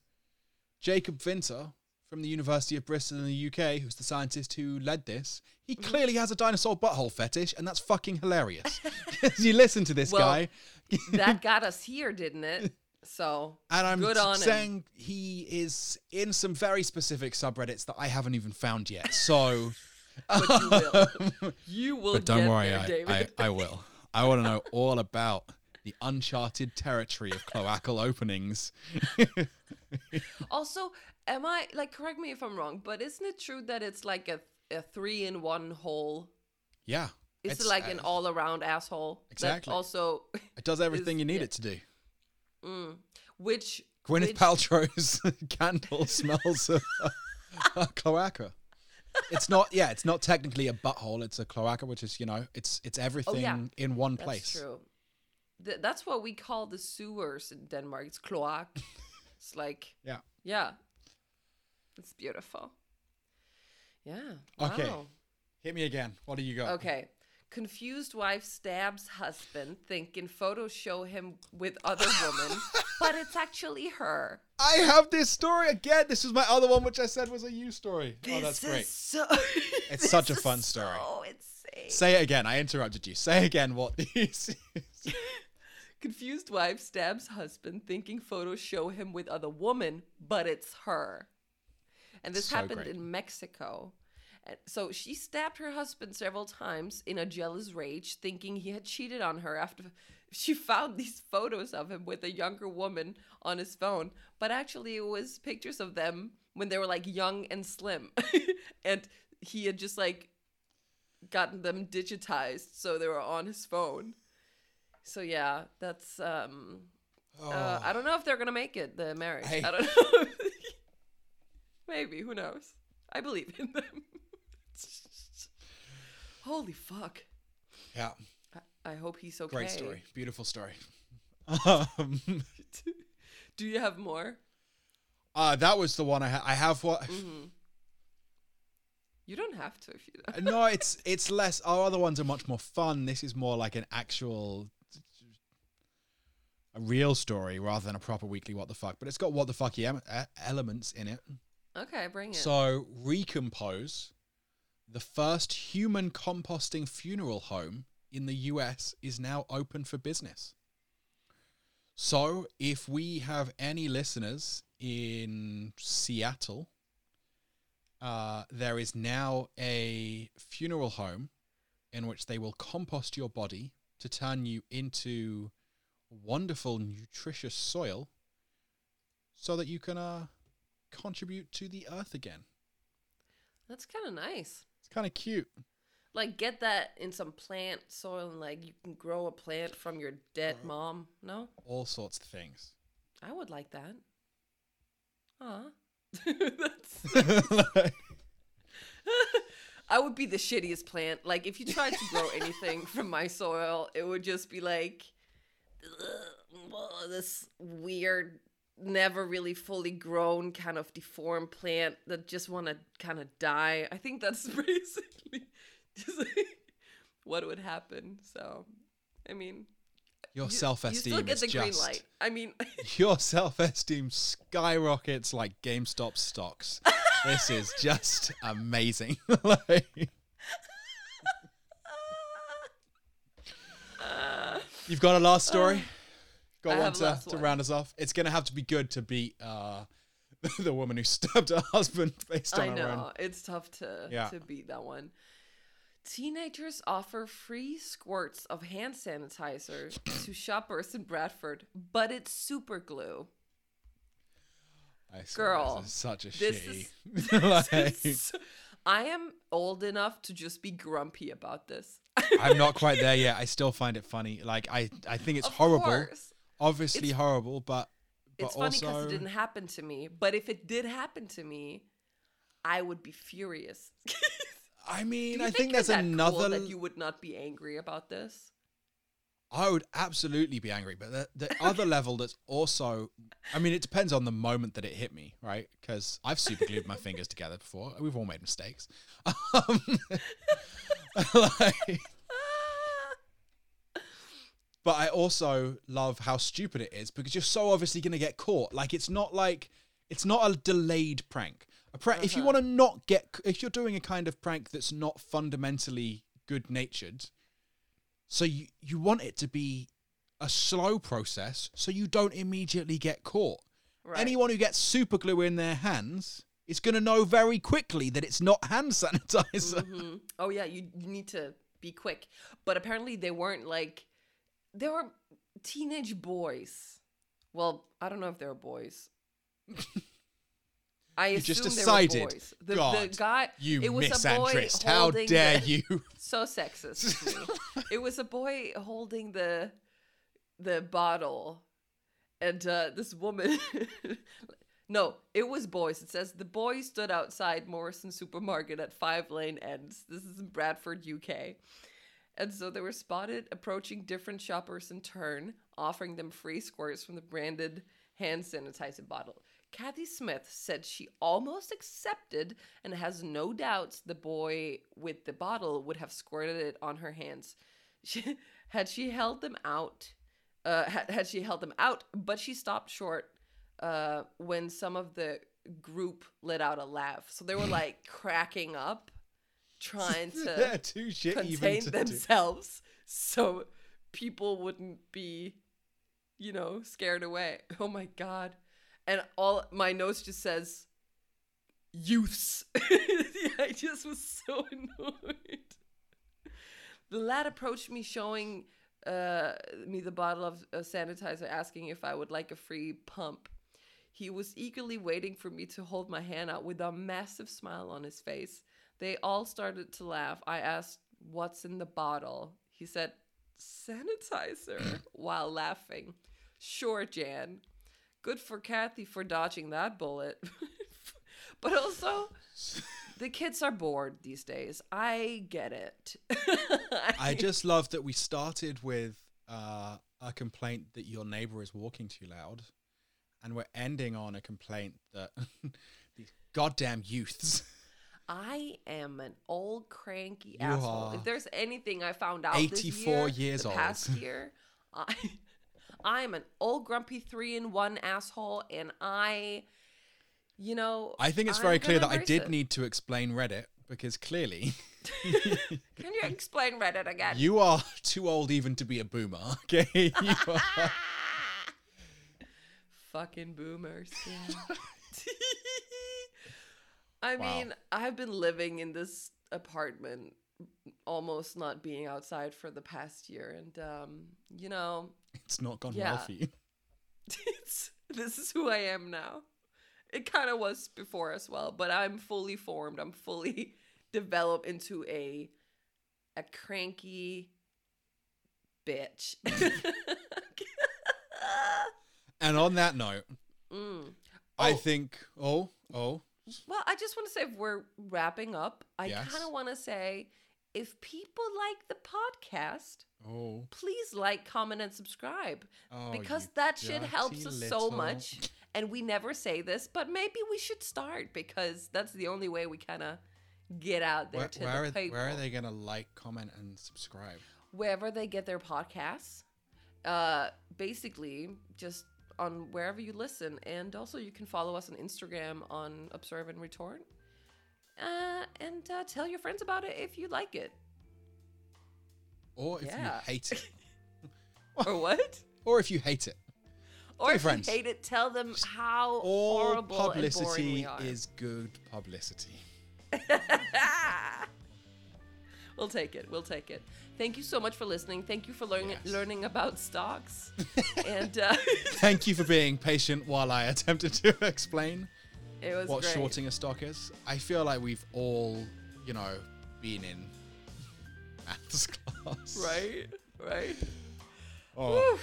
Jakob Vinther from the University of Bristol in the UK, who's the scientist who led this, he
Mm-hmm.
clearly has a dinosaur butthole fetish, and that's fucking hilarious. [LAUGHS] Because you listen to this
Well,
guy,
that [LAUGHS] got us here, didn't it? So
and I'm
good on him.
saying he is in some very specific subreddits that I haven't even found yet. So, [LAUGHS]
but you will. You will
but don't
get
worry,
there,
I,
David.
I, I will. I want to know all about the uncharted territory of cloacal openings.
also, am I like correct me if I'm wrong, but isn't it true that it's like a a three in one hole?
Yeah.
Is
it's,
it like an
uh,
all around asshole?
Exactly.
also,
It does [LAUGHS] everything
is-
you need
yeah.
it to do.
mm, which
Gwyneth
which,
Paltrow's [LAUGHS] candle smells of a [LAUGHS] cloaca. It's not, yeah, it's not technically a butthole. It's a cloaca, which is, you know, it's it's everything in one
That's
place.
true. Th- that's what we call the sewers in Denmark. It's cloac. it's like
Yeah.
yeah, it's beautiful. Yeah.
Okay.
Wow.
Hit me again. What do you got?
Okay. Confused wife stabs husband, thinking photos show him with other woman, [LAUGHS] but it's actually her.
I have this story again. This was my other one, which I said was a you story. oh, that's
This
great.
so. [LAUGHS]
It's [LAUGHS] such a fun story.
So insane.
Say it again. I interrupted you. Say again what this is.
Confused wife stabs husband, thinking photos show him with other woman, but it's her. And this
So
happened
great.
in Mexico. And so she stabbed her husband several times in a jealous rage, thinking he had cheated on her after [LAUGHS] she found these photos of him with a younger woman on his phone. But actually, it was pictures of them when they were like young and slim. [LAUGHS] and he had just like gotten them digitized so they were on his phone. So yeah, that's um
Oh,
uh, I don't know if they're gonna make it the marriage.
I-
I don't know. [LAUGHS] Maybe who knows? I believe in them. [LAUGHS] Holy fuck!
yeah.
I, I hope he's okay.
Great story. Beautiful story. [LAUGHS] Um,
Do you have more?
uh, that was the one I. I have what?
hmm You don't have to if you don't.
no, it's it's less. Our other ones are much more fun. This is more like an actual, a real story rather than a proper weekly what the fuck. But it's got what the fuck em- elements in it.
Okay, bring it.
So Recompose, the first human composting funeral home in the US, is now open for business. So if we have any listeners in Seattle, uh, there is now a funeral home in which they will compost your body to turn you into wonderful, nutritious soil so that you can uh, contribute to the earth again.
That's kind of nice.
It's kind of cute.
Like get that in some plant soil and like you can grow a plant from your dead mom. No,
All sorts of things.
I would like that. Aw. That's [LAUGHS] I would be the shittiest plant. Like if you tried to grow [LAUGHS] anything from my soil, it would just be like this weird never really fully grown, kind of deformed plant that just want to kind of die. I think that's [LAUGHS] basically just like [LAUGHS] what would happen. So, I mean,
Your
you-
self
You still get
is
the green light. I mean, [LAUGHS]
your self esteem skyrockets like GameStop stocks. this is just amazing. like, you've got a last story.
Uh, I
one to, to
one.
round us off. It's gonna have to be good to beat uh, [LAUGHS] the woman who stabbed her husband [LAUGHS] based on
I know
own.
it's tough to
Yeah.
to beat that one. Teenagers offer free squirts of hand sanitizer to [CLEARS THROAT] shoppers in Bradford, but it's super glue.
I
Girl,
this is such a
this
shitty. [LAUGHS] like,
It's- I am old enough to just be grumpy about this.
I'm not quite there yet. I still find it funny. Like I, I think it's
Of
horrible.
course.
Obviously
It's-
horrible, but but
It's funny because
also
it didn't happen to me. But if it did happen to me, I would be furious. [LAUGHS]
I mean, I think
you're
there's
that cool
another.
that you would not be angry about this.
I would absolutely be angry, but the, the [LAUGHS] other level that's also, I mean, it depends on the moment that it hit me, right? Because I've super glued my fingers together before. We've all made mistakes. [LAUGHS] Um, like, but I also love how stupid it is because you're so obviously going to get caught. Like, it's not like it's not a delayed prank. A prank. If you
Uh-huh.
want to not get, if you're doing a kind of prank that's not fundamentally good natured, so you you want it to be a slow process, so you don't immediately get caught.
Right.
Anyone who gets super glue in their hands is going to know very quickly that it's not hand sanitizer.
Mhm. Oh yeah, you, you need to be quick. But apparently they weren't like they were teenage boys. Well, I don't know if they were boys. [LAUGHS] I
You just decided.
were boys. The, the
God,
guy
You
it was a boy!
How dare
the-
you? [LAUGHS]
so sexist. [LAUGHS] it was a boy holding the the bottle, and uh, this woman. no, it was boys. It says the boy stood outside Morrison Supermarket at Five Lane Ends. This is in Bradford, UK. And so they were spotted approaching different shoppers in turn, offering them free squirts from the branded hand sanitizer bottle. Kathy Smith said she almost accepted and has no doubts the boy with the bottle would have squirted it on her hands. [LAUGHS] She, had she held them out, uh, had, had she held them out, but she stopped short uh, when some of the group let out a laugh. So they were like cracking up, trying [LAUGHS] to
They're too shit even
contain
to do.
themselves so people wouldn't be you know scared away. [LAUGHS] Oh my god. And all my notes just says youths. [LAUGHS] I just was so annoyed. The lad approached me showing uh, me the bottle of uh, sanitizer asking if i would like a free pump. He was eagerly waiting for me to hold my hand out with a massive smile on his face they all started to laugh. I asked, What's in the bottle? He said, Sanitizer, [LAUGHS] while laughing. Sure, Jan. Good for Kathy for dodging that bullet. [LAUGHS] but also, [LAUGHS] the kids are bored these days. I get it.
I just love that we started with uh, a complaint that your neighbor is walking too loud, and we're ending on a complaint that these goddamn youths.
I am an old cranky
You
asshole. If there's anything I found out this
84
year,
years
the
old.
past [LAUGHS] year, I I am an old grumpy three in one asshole, and I, you know,
I think it's
I'm
very clear that I did
it.
need to explain Reddit because clearly [LAUGHS]
Can you explain Reddit again?
you are [LAUGHS] too old even to be a boomer. Okay, are.
Fucking boomers. Yeah. I
Wow.
mean, I've been living in this apartment almost not being outside for the past year and um you know
It's not gone well
Yeah.
for you. [LAUGHS]
it's, this is who I am now. It kind of was before as well, but I'm fully formed. I'm fully [LAUGHS] developed into a a cranky bitch. [LAUGHS]
And on that note,
Mm.
I
Oh.
think. Oh, oh,
Well, I just want to say if we're wrapping up, I
Yes.
kind of want to say if people like the podcast,
Oh,
please like, comment, and subscribe
oh
because that shit helps us so much. And we never say this, but maybe we should start because that's the only way we kind of get out there
Where,
to
where,
the
are,
people.
where are they gonna like, comment, and subscribe?
Wherever they get their podcasts, uh, basically just on wherever you listen, and also you can follow us on Instagram on Observe and Retort, uh, and uh, tell your friends about it if you like it
Or if
Yeah.
you hate it, [LAUGHS]
or what.
or if you hate it,
Or if
friends.
you hate it, tell them how
all
horrible and boring we
publicity is good publicity. [LAUGHS] [LAUGHS]
we'll take it. We'll take it. Thank you so much for listening. Thank you for learning
Yes.
learning about stocks. [LAUGHS] and uh, [LAUGHS]
Thank you for being patient while I attempted to explain
it was
what
great.
shorting a stock is. I feel like we've all, you know, been in maths class.
Right? Right?
Oh,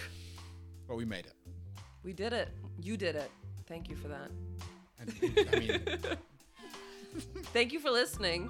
but we made it.
We did it. You did it. Thank you for that.
I mean,
Thank you for listening.